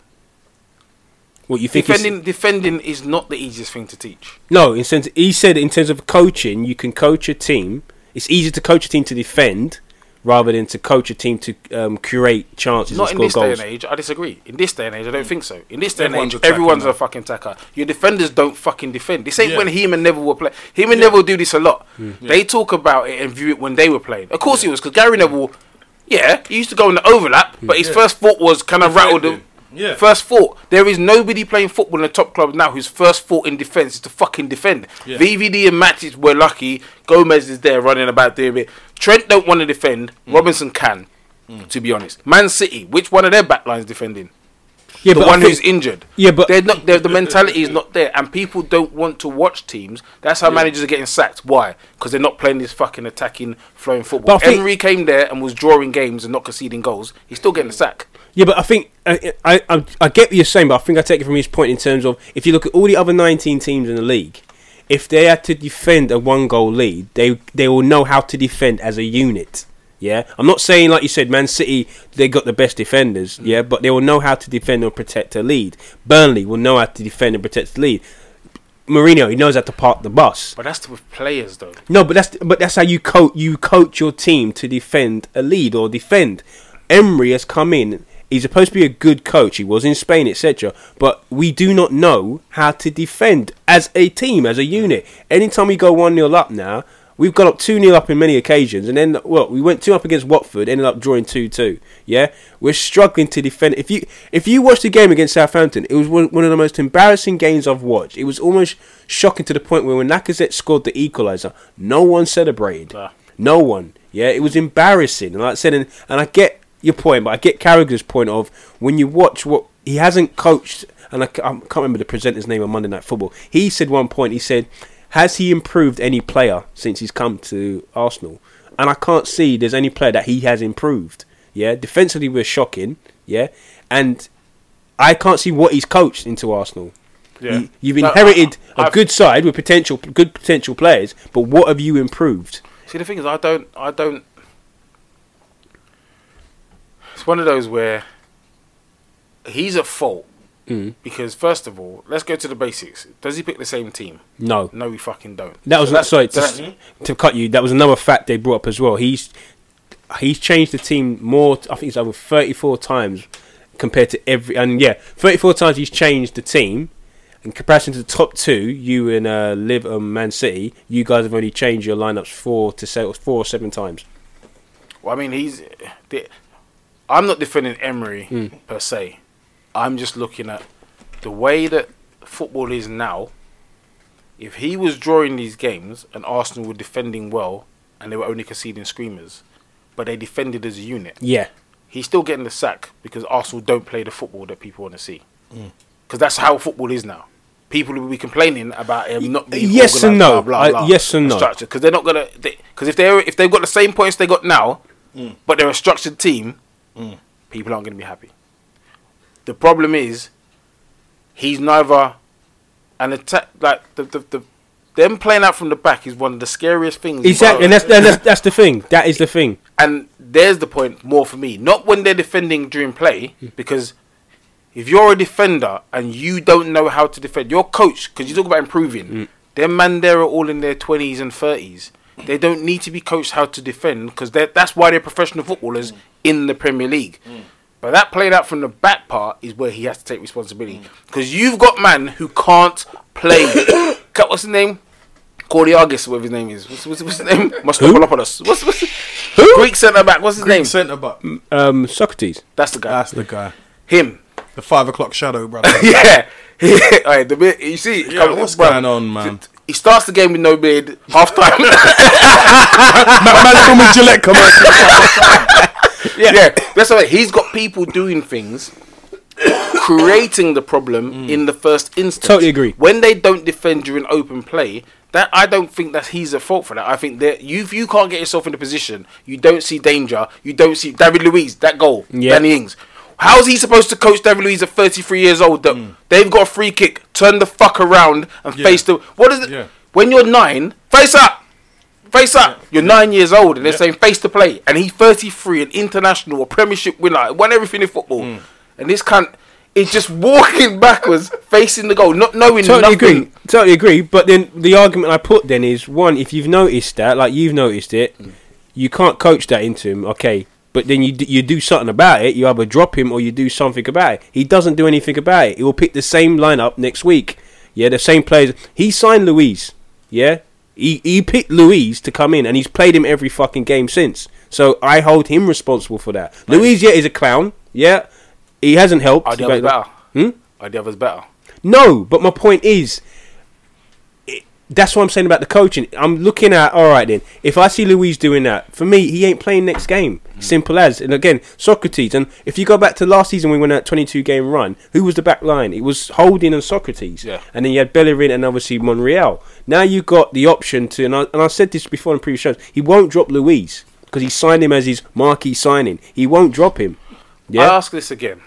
What you think? Defending, defending is not the easiest thing to teach. No, in sense he said in terms of coaching, you can coach a team. It's easier to coach a team to defend, rather than to coach a team to um, create chances Not and in this goals. day and age. I disagree. In this day and age, I don't hmm. think so. In this day Everyone's and age, everyone's now. a fucking tacker. Your defenders don't fucking defend. This ain't Yeah. when him and Neville were playing. Him and Neville do this a lot. Hmm. They talk about it and view it when they were playing. Of course, it was because Gary Neville. Yeah, he used to go in the overlap, but hmm. his Yeah. first thought was, "Can I rattle them?" Defending. Yeah. First thought. There is nobody playing football in the top clubs now whose first thought in defence is to fucking defend. Yeah. VVD and Matip were lucky. Gomez is there running about doing it. Trent don't want to defend. Mm. Robertson can, to be honest. Man City, which one of their backlines defending? Yeah, the but one think- who's injured. Yeah, but- they're not. They're, the mentality is not there, and people don't want to watch teams. That's how managers are getting sacked. Why? Because they're not playing this fucking attacking, flowing football. But I think- came there and was drawing games and not conceding goals. He's still getting the sack. Yeah, but I think I, I I get what you're saying, but I think I take it from his point in terms of if you look at all the other 19 teams in the league, if they had to defend a one goal lead, they they will know how to defend as a unit. Yeah, I'm not saying like you said, Man City they got the best defenders. Mm. Yeah, but they will know how to defend and protect a lead. Burnley will know how to defend and protect the lead. Mourinho he knows how to park the bus. But that's with players, though. No, but that's but that's how you coach you coach your team to defend a lead or defend. Emery has come in. He's supposed to be a good coach. He was in Spain, etc. But we do not know how to defend as a team, as a unit. Anytime we go one 0 up now, we've got up two 0 up in many occasions, and then well, we went two up against Watford, ended up drawing two two. Yeah, we're struggling to defend. If you if you watch the game against Southampton, it was one, one of the most embarrassing games I've watched. It was almost shocking to the point where when Lacazette scored the equaliser, no one celebrated. No one. Yeah, it was embarrassing. And like I said, and, and I get your point, but I get Carragher's point of when you watch what he hasn't coached, and I, I can't remember the presenter's name on Monday Night Football. He said one point, he said, Has he improved any player since he's come to Arsenal? And I can't see there's any player that he has improved. Yeah, defensively we're shocking. Yeah, and I can't see what he's coached into Arsenal. Yeah. You, you've No, inherited I- a I've- good side with potential, good potential players, but what have you improved? See, the thing is, I don't, I don't. It's one of those where he's at fault Mm. because, first of all, let's go to the basics. Does he pick the same team? No, No, he fucking don't. That was So that's- sorry to, that's- to cut you. That was another fact they brought up as well. He's he's changed the team more. I think it's over thirty four times compared to every. And yeah, thirty four times he's changed the team. In comparison to the top two, you and uh, Liv and Man City, you guys have only changed your lineups four to say four or seven times. Well, I mean, he's. I'm not defending Emery Hmm. per se. I'm just looking at the way that football is now. If he was drawing these games and Arsenal were defending well and they were only conceding screamers, but they defended as a unit, Yeah, he's still getting the sack because Arsenal don't play the football that people want to see. Hmm. Because that's how football is now. People will be complaining about him not being yes and no. blah, I- blah, blah, yes and no. structured because they're not gonna. Because if they're if they've got the same points they got now, Mm. but they're a structured team, Mm. people aren't gonna be happy. The problem is, he's neither an attack like the the, the them playing out from the back is one of the scariest things. exactly. And that's, and that's that's the thing. That is the thing. and there's the point more for me. Not when they're defending during play, mm. because if you're a defender and you don't know how to defend, your coach, because you talk about improving, mm. them man there are all in their 20s and 30s. They don't need to be coached how to defend because that's why they're professional footballers mm. in the Premier League. Mm. But that played out from the back part is where he has to take responsibility mm. because you've got man who can't play. *coughs* Cut- What's his name? Cordiagis, whatever his name is. What's, what's, what's his name? Mustopoulos. What's, what's Who? Greek centre back. What's his name? Centre back. Um, Sokratis. That's the guy. That's the guy. Him. The five o'clock shadow, brother. *laughs* yeah. *laughs* Alright, the bit you see. Yeah, what's going on, man? He starts the game with no beard. Half time. Man, from a Gillette commercial. *laughs* yeah. That's right. He's got people doing things, creating the problem mm. in the first instance. Totally agree. When they don't defend during open play, that I don't think that he's at fault for that. I think that you, if you can't get yourself in a position, you don't see danger. You don't see David Luiz that goal. Yeah. Danny Ings. How is he supposed to coach David Luiz at 33 years old? That they've got a free kick, turn the fuck around and Yeah. face the. What is it? Yeah. When you're nine, face up. Face up. You're nine years old, and they're Yeah. saying face to play, and he's 33, an international, a Premiership winner, won everything in football, Mm. and this can't. It's just walking *laughs* backwards, facing the goal, not knowing Totally nothing. agree. Totally agree. But then the argument I put then is one: if you've noticed that, like you've noticed it, you can't coach that into him. Okay, but then you d- you do something about it. You either drop him or you do something about it. He doesn't do anything about it. He will pick the same lineup next week. Yeah, the same players. He signed Luiz. Yeah, he he picked Luiz to come in, and he's played him every fucking game since. So I hold him responsible for that. Luiz, yeah, is a clown. Yeah, he hasn't helped. Are the better? Hmm? Are the better? No, but my point is, that's what I'm saying about the coaching. I'm looking at all right then. If I see Luiz doing that, for me, he ain't playing next game. Mm. Simple as. And again, Sokratis. And if you go back to last season, we went that 22 game run. Who was the back line? It was Holding and Sokratis. Yeah. And then you had Bellerin and obviously Monreal. Now you got the option to, and I, and I said this before in previous shows. He won't drop Luiz because he signed him as his marquee signing. He won't drop him. Yeah? I ask this again.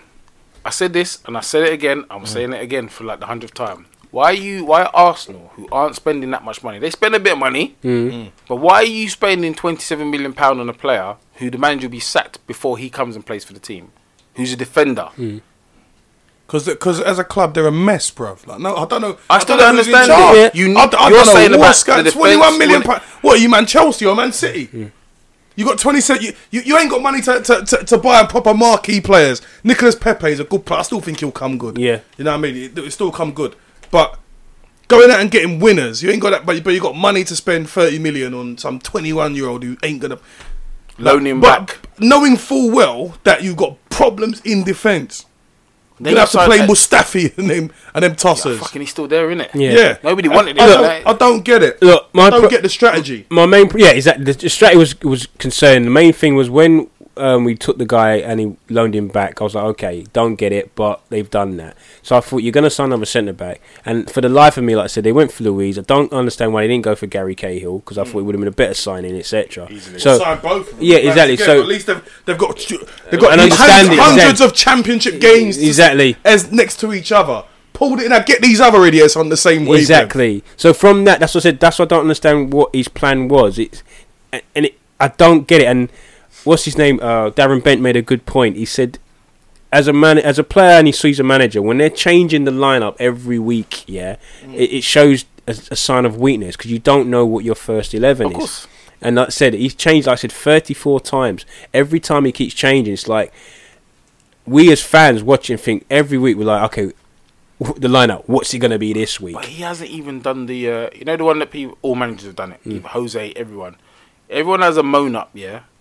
I said this and I said it again. I'm mm. saying it again for like the hundredth time. Why are you? Why Arsenal, who aren't spending that much money, they spend a bit of money, hmm. Hmm. but why are you spending 27 million pound on a player who the manager will be sacked before he comes and plays for the team, who's a defender? Hmm. Because cause as a club, they're a mess, bro. Like, no, I don't know. I still don't who's in understand charge. it. You- I, d- I you're don't know saying what's about got the 21 million defence, pounds. What, are you Man Chelsea or Man City? You got 27. You, you, you ain't got money to, to, to, to buy proper marquee players. Nicholas Pepe is a good player. I still think he'll come good. Yeah. You know what I mean? It, it'll still come good. But going out and getting winners, you ain't got that, but, but you got money to spend 30 million on some 21 year old who ain't going to. Loan him but back. knowing full well that you've got problems in defence. Then You're gonna have to play Mustafi *laughs* and them and them yeah, tossers. fucking, he's still there, innit? Yeah. Yeah. Nobody wanted I, him. don't, like- I don't get it. Look, my I don't pro- get the strategy. my main yeah exactly the, the strategy was was concerned the main thing was when um, we took the guy and he loaned him back I was like okay don't get it but they've done that so I thought you're going to sign another centre back and for the life of me like I said they went for Luiz I don't understand why they didn't go for Gary Cahill because I thought it would have been a better signing etc so Sign both. yeah, exactly, so- at least they've, they've got they've got And hundreds, hundreds of championship games to- Exactly. as next to each other. Pulled it in. Now get these other idiots on the same. Exactly. So from that, that's what I said. That's what I don't understand what his plan was. It's and and it, I don't get it. And what's his name? Uh, Darren Bent made a good point. He said, as a man, as a player, and he sees a manager when they're changing the lineup every week, yeah, it, it shows a, a sign of weakness because you don't know what your first eleven Of is. course. And like I said, he's changed. Like I said, thirty-four times. Every time he keeps changing, it's like we as fans watching think every week we're like, okay, the lineup. What's it gonna be this week? But he hasn't even done the, uh, you know, the one that people, all managers have done it. Mm. Jose, everyone. Everyone has a moan up, yeah, Mm.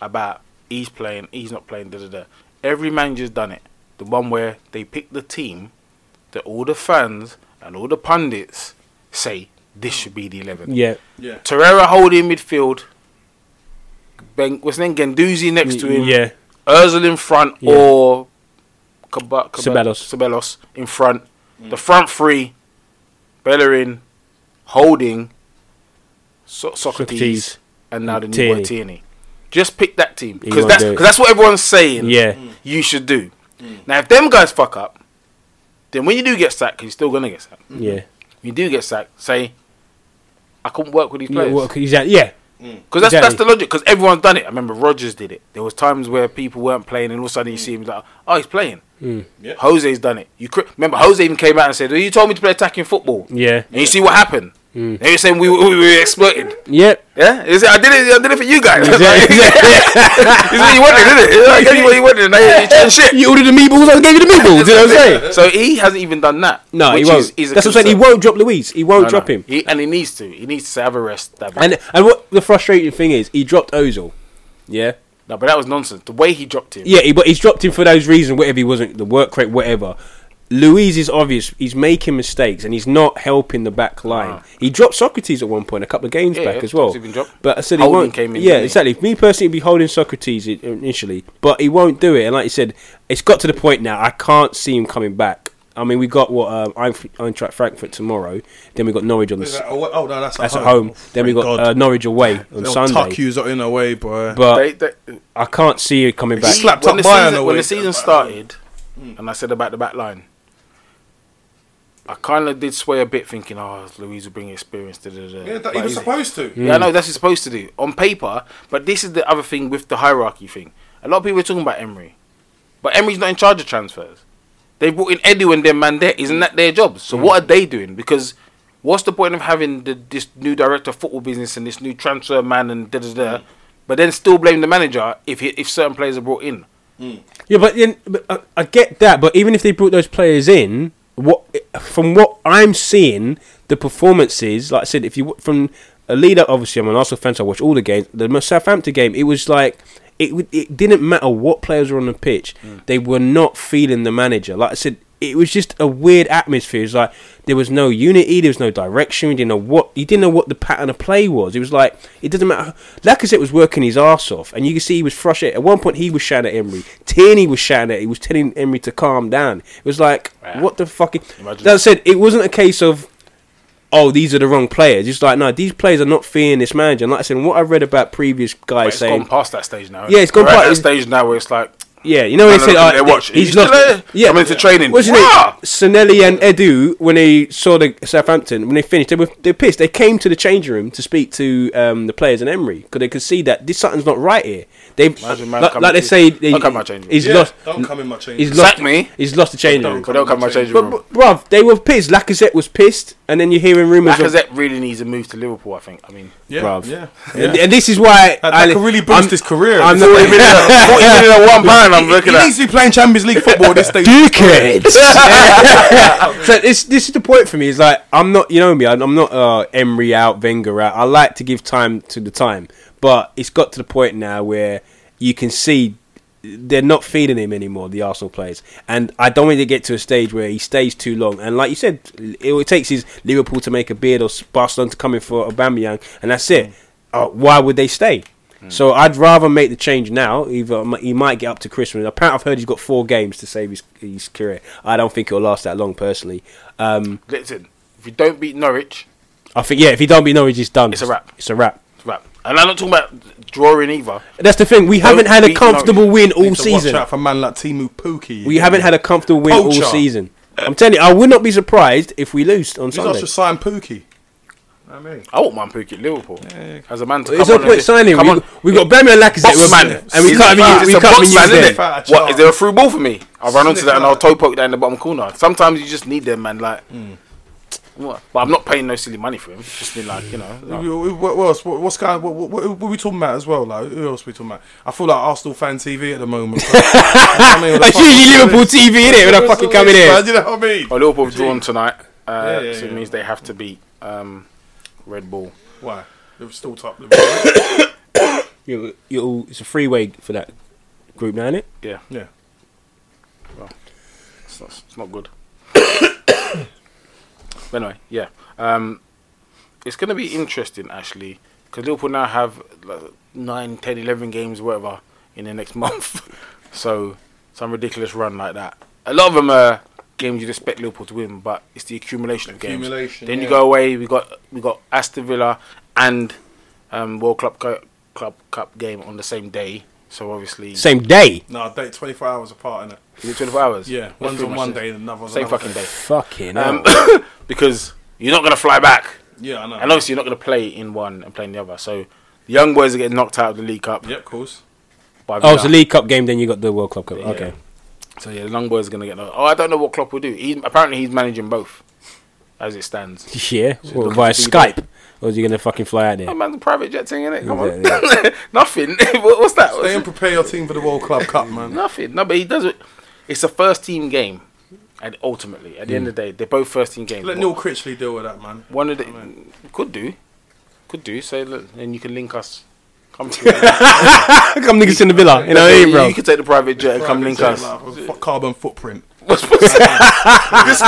About he's playing, he's not playing, da da da. Every manager's done it. The one where they pick the team that all the fans and all the pundits say this should be the 11. Yeah. Yeah. Torreira holding midfield. Ben, what's his name? Guendouzi next to him. Yeah. Özil in front Yeah. or Kaba- Kaba- Ceballos. Ceballos in front. Mm. The front three, Bellerin, Holding, so- Sokratis, Sokratis. and now the new Tierney. boy Tierney. Just pick that team because that's because that's what everyone's saying. Yeah. you should do. Mm. Now, if them guys fuck up, then when you do get sacked, 'cause you're still gonna get sacked. Mm-hmm. Yeah. You do get sacked. Say, I couldn't work with these Yeah. players. Exactly. Yeah. Mm. Because that's, that's Exactly. the logic. Because everyone's done it. I remember Rodgers did it. There was times where people weren't playing, and all of a sudden you mm. see him like, "Oh, he's playing." Yeah. Jose's done it. You cr- remember Jose even came out and said, well, "You told me to play attacking football." Yeah. And you see what happened. Mm. They were saying we, we, we were exploited. Yep. Yeah, said, I did it. I did it for you guys. Exactly. It's *laughs* what you wanted, isn't it? It's like, I gave you what you wanted, and now you're shit. You ordered the meatballs. I gave you the meatballs. you know what I'm saying? So he hasn't even done that. No, he won't. is- is That's what I'm saying. He won't drop Luiz. He won't No, drop no. him. He, and he needs to. He needs to have a rest. That. And and what the frustrating thing is, he dropped Ozil. Yeah. no, but that was nonsense. The way he dropped him. Yeah, he, but he's dropped him for those reasons. Whatever he wasn't the work rate, whatever. Luiz is obvious. He's making mistakes and he's not helping the back line. Ah. He dropped Sokratis at one point, a couple of games Yeah, back yeah, as well. Sokratis been dropped. But I said he Holding won't. came in, yeah, didn't he? exactly. Me personally, be holding Sokratis initially, but he won't do it. And like you said, it's got to the point now. I can't see him coming back. I mean, we got what um, Einf- Eintracht Frankfurt tomorrow. Then we got Norwich on the. Is that away? Oh no, that's, That's at home. Then we got uh, Norwich away on They'll Sunday. tuck yous in away, boy. But They, they, I can't see it coming back. He slapped when up the Bayern season, away. when the season started, and I said about the back line, I kind of did sway a bit, thinking, "Oh, Luiz will bring experience." Da, da, da. yeah, that he was supposed to. Yeah, I know that's what he's supposed to do on paper. But this is the other thing with the hierarchy thing. A lot of people are talking about Emery, but Emery's not in charge of transfers. They brought in Edu and their man there. Isn't that their job? So mm. what are they doing? Because what's the point of having the, this new director of football business and this new transfer man and da da da mm. but then still blame the manager if he, if certain players are brought in. Mm. Yeah, but then but I, I get that. But even if they brought those players in, what from what I'm seeing, the performances, like I said, if you from a leader, obviously I'm an Arsenal fan, so I watch all the games. The Southampton game, it was like. It, it didn't matter what players were on the pitch; mm. they were not feeling the manager. Like I said, it was just a weird atmosphere. It's like there was no unity, there was no direction. You didn't know what you didn't know what the pattern of play was. It was like it doesn't matter. Lacazette was working his ass off, and you can see he was frustrated. At one point, he was shouting at Emery. Tierney was shouting at. He was telling Emery to calm down. It was like, what the fuck? Imagine That said, it wasn't a case of. Oh, these are the wrong players. It's like no, these players are not fearing this manager. And like I said, what I read about previous But guys it's saying, gone past that stage now. Yeah, it's gone past- that stage now where it's like Yeah, you know when Man, they said, look oh, watch. he's He's lost. still there. Yeah, Coming to training. Wasn't Rah! it Sanllehi and Edu when they saw the Southampton when they finished? They were they were pissed. They came to the changing room to speak to um, the players and Emery because they could see that this something's not right here. They Imagine like, like they say they, Don't come my changing room. he's Yeah, lost. don't come in my change. He's room. lost Sack me. He's lost the changing Don't room. But don't come my changing room. but bruv, they were pissed. Lacazette was pissed, and then you're hearing rumours of. Lacazette really needs a move to Liverpool. I think. I mean, yeah, bruv. yeah, And, yeah. and this is why That, I- that could really boost I'm- his career. I'm Forty not- million- forty million at one *laughs* pound. I'm he, looking he at. needs to be playing Champions League football this *laughs* stage. dickheads. *laughs* so this this is the point for me. Is like I'm not, you know me. I'm I'm not uh, Emery out, Wenger out. I like to give time to the time, but it's got to the point now where you can see they're not feeding him anymore. The Arsenal players, and I don't want to get to a stage where he stays too long. And like you said, it, it takes his Liverpool to make a bid or Barcelona to come in for Aubameyang, and that's it. Uh, why would they stay? So I'd rather make the change now. Either he might get up to Christmas. Apparently, I've heard he's got four games to save his his career. I don't think it'll last that long, personally. Um, Listen, if you don't beat Norwich, I think yeah, if he don't beat Norwich, it's done. It's a wrap. It's a wrap. it's wrap. And I'm not talking about drawing either. That's the thing. We haven't had a beat comfortable win all Need to watch season. out for a man like Teemu Pukki. We haven't had a comfortable win all season. I'm telling you, I would not be surprised if we lose on He's Sunday. also signed Pukki. I mean, I want man Pukki at Liverpool as a man to There's come no on point and- signing. Come We, on, we got Bamia and Lacazette, box we're- man, and we can't even use, we can't even man, use isn't them. it? Fat What chart. is there a through ball for me? I'll run onto that and I'll toe poke that in the bottom corner. Sometimes you just need them, man. Like, Hmm. what? But I'm not paying no silly money for him. It's just been like, you know. like- What, what, what else? What, what's kind? What, what, what, what are we talking about as well? Like, who else are we talking about? I feel like Arsenal fan TV at the moment. *laughs* I mean, what the That's fuck is usually Liverpool this? TV, innit? When I What's fucking all come in here. You know what I mean? Well, Liverpool have drawn tonight, uh, Yeah, yeah, so it yeah. means they have to beat um, Red Bull. Why? They're still top. Liverpool. You, you, it's a freeway for that group now, It. Yeah, yeah. Well, it's not, it's not good. but *coughs* anyway, yeah, um, it's going to be interesting actually because Liverpool now have like, 9, 10, 11 games, whatever, in the next *laughs* month. so some ridiculous run like that. A lot of them are games you'd expect Liverpool to win, but it's the accumulation of games. Accumulation, Then you go away. We got we got Aston Villa and um, World Club Co- Club Cup game on the same day. So obviously, Same day. No, date 24 hours apart, innit? is it 24 hours? Yeah, That's one's on one day and another Same another fucking day. day. Fucking Um, *coughs* because you're not going to fly back. Yeah, I know. And obviously, you're not going to play in one and play in the other. So the young boys are getting knocked out of the League Cup. Yep, of course. Oh, it's a League Cup game, then you got the World Club Cup. Yeah. Okay. So yeah, the young boys are going to get knocked. Oh, I don't know what Klopp will do. He's apparently he's managing both, as it stands. *laughs* Yeah, what, looking via to be Skype. Or is he going to fucking fly out there? Oh man, the private jet thing, innit? Come on, Yeah, *laughs* nothing. *laughs* What- What's that? Stay it? and prepare your team for the World Club Cup, man. Nothing. No, but he does it. It's a first team game, and ultimately, at the end of the day, they're both first team games. Let Neil Critchley deal with that, man. One of the could do, could do. So look, then you can link us. Come to *laughs* Come niggas in the villa. You know what I mean, bro? You can take the private jet and come link us. Like, a f- carbon footprint. *laughs* Listen,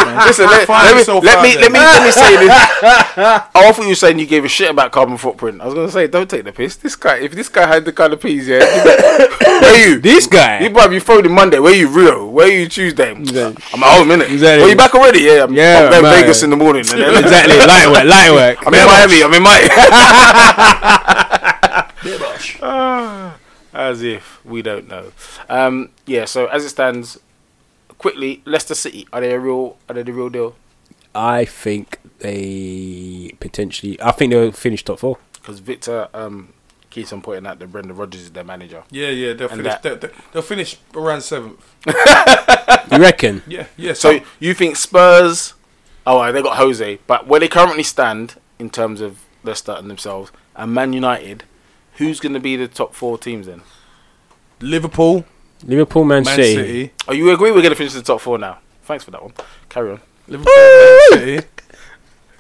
let, let me yourself let out me, let me let me say this. *laughs* I thought you were saying you gave a shit about carbon footprint. I was gonna say, don't take the piss. This guy, if this guy had the kind of peas, yeah, you bet- where you? This guy. You probably phoned him Monday. Where you Rio? Where you Tuesday? Exactly. I'm at home, innit? Exactly. Well, you back already? Yeah, I'm, Yeah, I'm going man. Vegas in the morning. Exactly. Light work. Light work. I'm in Miami. I'm in Miami. Ah, as if we don't know. Um, yeah. So as it stands, quickly, Leicester City are they a real? Are they the real deal? I think they potentially. I think they'll finish top four. Because Victor um, keeps on pointing out that Brendan Rodgers is their manager. Yeah, yeah, they'll And finish. that- They'll, they'll- they'll finish around seventh. *laughs* You reckon? Yeah, yeah. So So you think Spurs? Oh, right, they got Jose, but where they currently stand in terms of Leicester and themselves, and Man United, Who's going to be the top four teams then? Liverpool, Liverpool, Man, Man City. City. Oh, you agree we're going to finish the top four now? Thanks for that one. Carry on. Liverpool, Man City.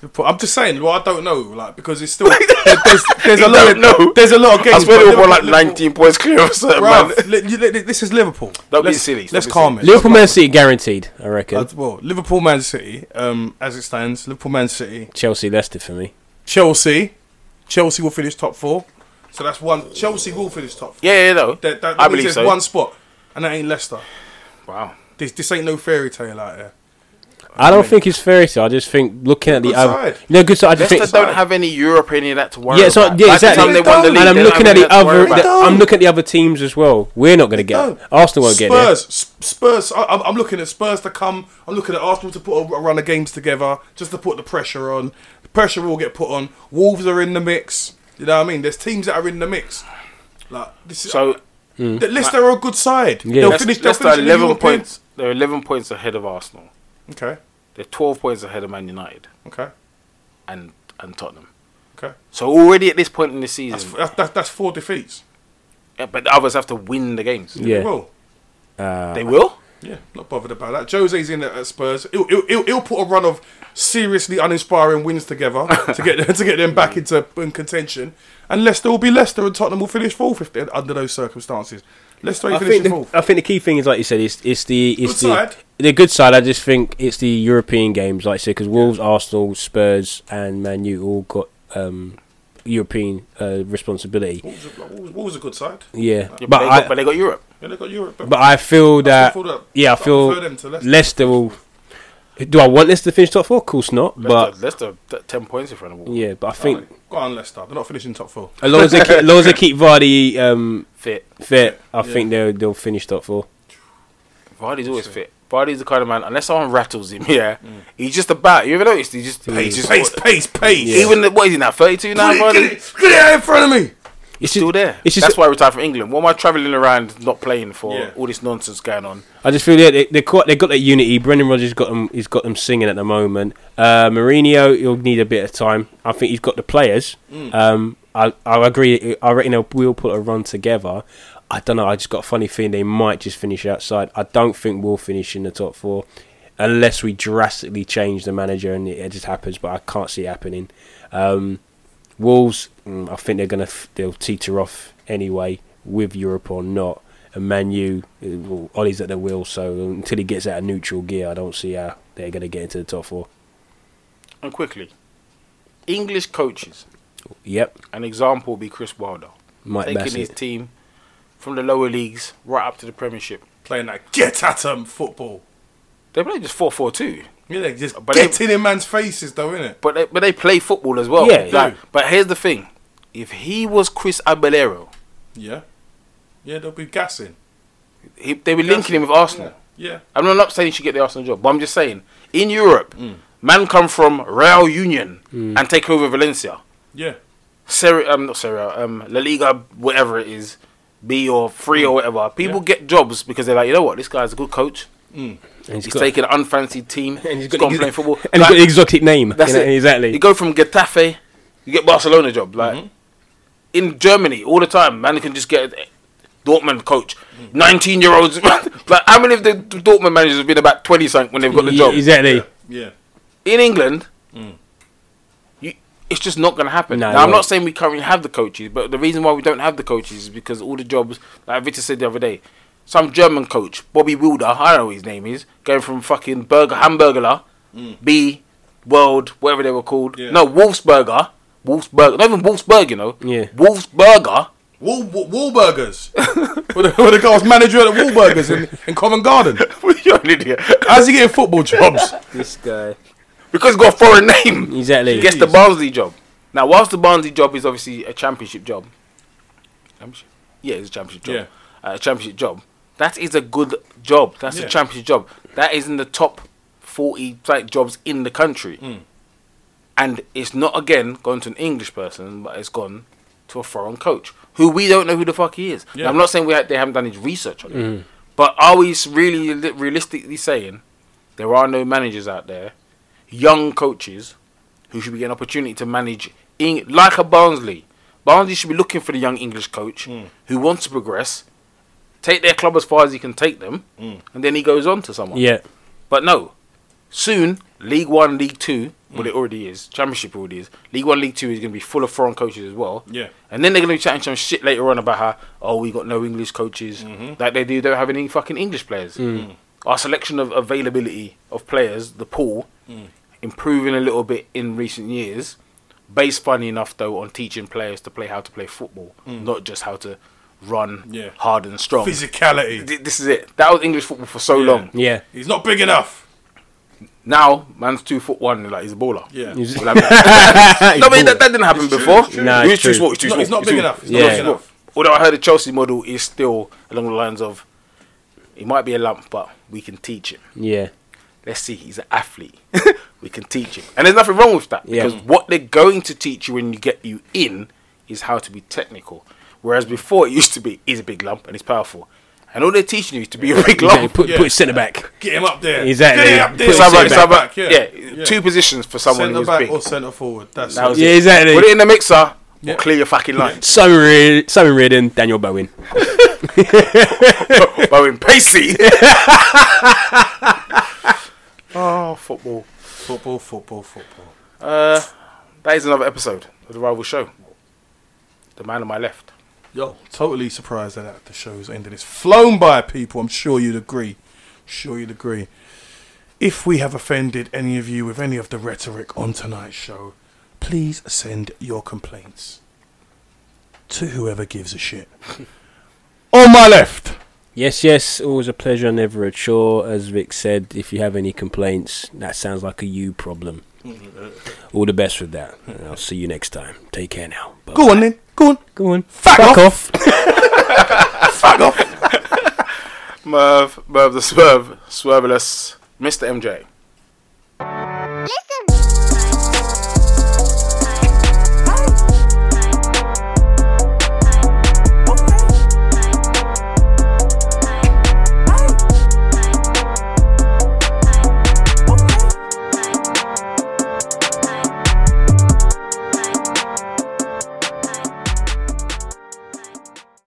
Liverpool. I'm just saying. Well, I don't know, like because it's still *laughs* there's there's *laughs* a lot of know. there's a lot of games. I swear but they were like Liverpool- 19 points clear of certain Bruv, man. li- li- li- this is Liverpool. Don't be let's, silly, Let's don't be calm silly. it. Liverpool, Man City, guaranteed. I reckon. Uh, well, Liverpool, Man City, um, as it stands, Liverpool, Man City, Chelsea, Leicester for me. Chelsea, Chelsea will finish top four. So that's one. Chelsea will finish top. four. Yeah, yeah, no. That, that, I means believe there's so. one spot, and that ain't Leicester. Wow. This this ain't no fairy tale out there. I don't think it's fairy tale. I just think looking at the Good other, side. no good side. I just Leicester think don't have any Europe any of that to worry Yeah, so- about. yeah, By exactly. time they They won the league, and I'm they don't looking have at the anything to worry other. about. the- I'm looking at the other teams as well. We're not going to get. don't. Arsenal won't get there. Spurs, S- Spurs. I, I'm I'm looking at Spurs to come. I'm looking at Arsenal to put a, a run of games together, just to put the pressure on. The pressure will get put on. Wolves are in the mix. You know what I mean? There's teams that are in the mix. Like this is. So the Leicester are a good side. Yeah. They'll Leic- finish. They'll Leicester finish are in the 11 European- points. They're 11 points ahead of Arsenal. Okay. They're 12 points ahead of Man United Okay. and and Tottenham. Okay. So already at this point in the season, That's, that's, that's, that's four defeats. yeah, but the others have to win the games. Yeah. Well, Uh, They will. Yeah, not bothered about that. Jose's in at Spurs. He'll, he'll, he'll, put a run of seriously uninspiring wins together *laughs* to get to get them back into in contention. And Leicester will be Leicester, and Tottenham will finish fourth if under those circumstances. Leicester I ain't think, finishing the, fourth. I think the key thing is like you said, it's it's the it's Good the side. the good side. I just think it's the European games, like I said, because Wolves, Arsenal, Spurs, and Man U all got um, European uh, responsibility. Wolves, are- Wolves, Wolves are a good side. Yeah, Yeah, but, but they I got, but they got Europe. Yeah, they got Europe. but I feel that still feel that- yeah, I I feel prefer them to Leicester. Leicester will. Do I want Leicester to finish top four? Of course not. But Leicester, Leicester 10 points in front of Wolves. yeah, but I think Go on, Leicester. They're not finishing top four. as long as they keep, as long as they keep Vardy um, Fit. fit, I think they'll they'll finish top four. Vardy's always fit. Vardy's the kind of man, unless someone rattles him, *laughs* yeah, he's just about. You ever noticed? He just, he Pace, just pace, pace, pace. Even the, what is he now? 32 now, Get, it, get it out in front of me. It's Still just, there. It's just That's why I retired from England. What am I travelling around not playing for Yeah. all this nonsense going on? I just feel yeah, they they quite, they got that unity. Brendan Rodgers got them. He's got them singing at the moment. Uh, Mourinho, he'll need a bit of time. I think he's got the players. Mm. Um, I I agree. I reckon they'll we'll put a run together. I don't know. I just got a funny feeling they might just finish outside. I don't think we'll finish in the top four unless we drastically change the manager and it, just happens. But I can't see it happening. Um, Wolves, mm, I think they're gonna they'll teeter off anyway with Europe or not. And Man U, uh, well, Ollie's at the wheel, so until he gets out of neutral gear, I don't see how they're gonna get into the top four. And quickly, English coaches. Yep, An example would be Chris Wilder. Mike taking his team from the lower leagues right up to the Premiership. Playing that get at 'em football. They play just 4 4 2. Yeah, they just But they- getting in man's faces, though, innit? But they, but they play football as well. Yeah, Like, yeah. But here's the thing if he was Chris Abelero, Yeah. Yeah, they'll be gassing. he, they were linking him with Arsenal. Yeah. I'm not saying he should get the Arsenal job, but I'm just saying in Europe, Mm. man come from Real Union and take over Valencia. Yeah. Serie, um, not Serie, A, um, La Liga, whatever it is, B or free or whatever. People Mm. Yeah. get jobs because they're like, you know what, this guy's a good coach. And He's, he's taking an unfancied team. *laughs* and he's he's got, gone ex- playing football. and he's Like, got an exotic name. that's you know, it. Exactly. You go from Getafe, you get Barcelona job. Like Mm-hmm. in Germany, all the time, man can just get a Dortmund coach. Mm. 19 year olds. *laughs* like, how many of the Dortmund managers have been about 20 something when they've got the Yeah, job? Exactly. Yeah. in England, Mm. you, it's just not going to happen. No, now, I'm not saying we currently have the coaches, but the reason why we don't have the coaches is because all the jobs, like Victor said the other day, some German coach, Bobby Wilder, I don't know what his name is, going from fucking Burger Hamburglar, B, World, whatever they were called. Mm. Yeah. No, Wolfsburger. Wolfsburger. Not even Wolfsburg, you know. Yeah. Wolfsburger. Wall, Wall, Wahlburgers. *laughs* where, the, where the guy was manager at the Wahlburgers in, in Covent Garden. *laughs* You're an idiot. How's he getting football jobs? This guy. Because he's got a foreign name. *laughs* Exactly. He gets the. Barnsley job. Now, whilst the Barnsley job is obviously a championship job, championship? yeah, it's a championship job. Uh, a championship job. That is a good job. That's Yeah. a championship job. That is in the top forty like jobs in the country, Mm. and it's not again gone to an English person, but it's gone to a foreign coach who we don't know who the fuck he is. Now, I'm not saying we ha- they haven't done his research on it, but are we really li- realistically saying there are no managers out there, young coaches, who should be getting an opportunity to manage in, like a Barnsley. Barnsley should be looking for the young English coach Hmm. who wants to progress, take their club as far as he can take them, Hmm. and then he goes on to someone. Yeah. But no, soon League One, League Two, well it already is, Championship already is. League One, League Two is going to be full of foreign coaches as well. Yeah. And then they're going to be chatting some shit later on about how oh we got no English coaches, like they do. Don't have any fucking English players. Our selection of availability of players, the pool, improving a little bit in recent years. Based funny enough though on teaching players to play how to play football, mm. not just how to run Yeah. hard and strong. Physicality. This is it. That was English football for so long. Yeah. He's not big enough. Now, man's two foot one, like he's a baller. Yeah. *laughs* He's- Well, I mean- no, but that, that didn't happen It's before. it's true. Nah, He's it's too true. small. He's too No, small. he's not big enough. He's not big enough. Although I heard the Chelsea model is still along the lines of, he might be a lump, but we can teach him. Yeah. Let's see, he's an athlete. *laughs* we can teach him, and there's nothing wrong with that Yeah. because what they're going to teach you when you get you in is how to be technical. Whereas before it used to be, he's a big lump and he's powerful, and all they're teaching you is to be a big Exactly. lump. Put Yeah. put centre back. Get him up there. Exactly. Get him up there. Put So Centre about- Centre so about- back, yeah. yeah, two positions for someone Centre who's back big. or centre forward. That's That was it. Yeah, it. exactly. Put it in the mixer. Yeah. Or clear your fucking lines. *laughs* Simon Reed, Simon Reardon, Daniel Bowen. *laughs* Bowen Pacey. Oh, football. Football, football, football. Uh, that is another episode of the Rival Show. The man on my left. Yo, totally surprised that the show's ended. It's flown by, people. I'm sure you'd agree. Sure you'd agree. If we have offended any of you with any of the rhetoric on tonight's show, please send your complaints to whoever gives a shit. *laughs* on my left. Yes, yes, always a pleasure, never a chore. As Vic said, if you have any complaints, that sounds like a you problem. Mm-hmm. All the best with that. And I'll see you next time. Take care now. Bye. Go on then. Go on. Go on. Fuck off. *laughs* Fuck off. Merv, Merv the Swerve, Swerveless, Mr. MJ.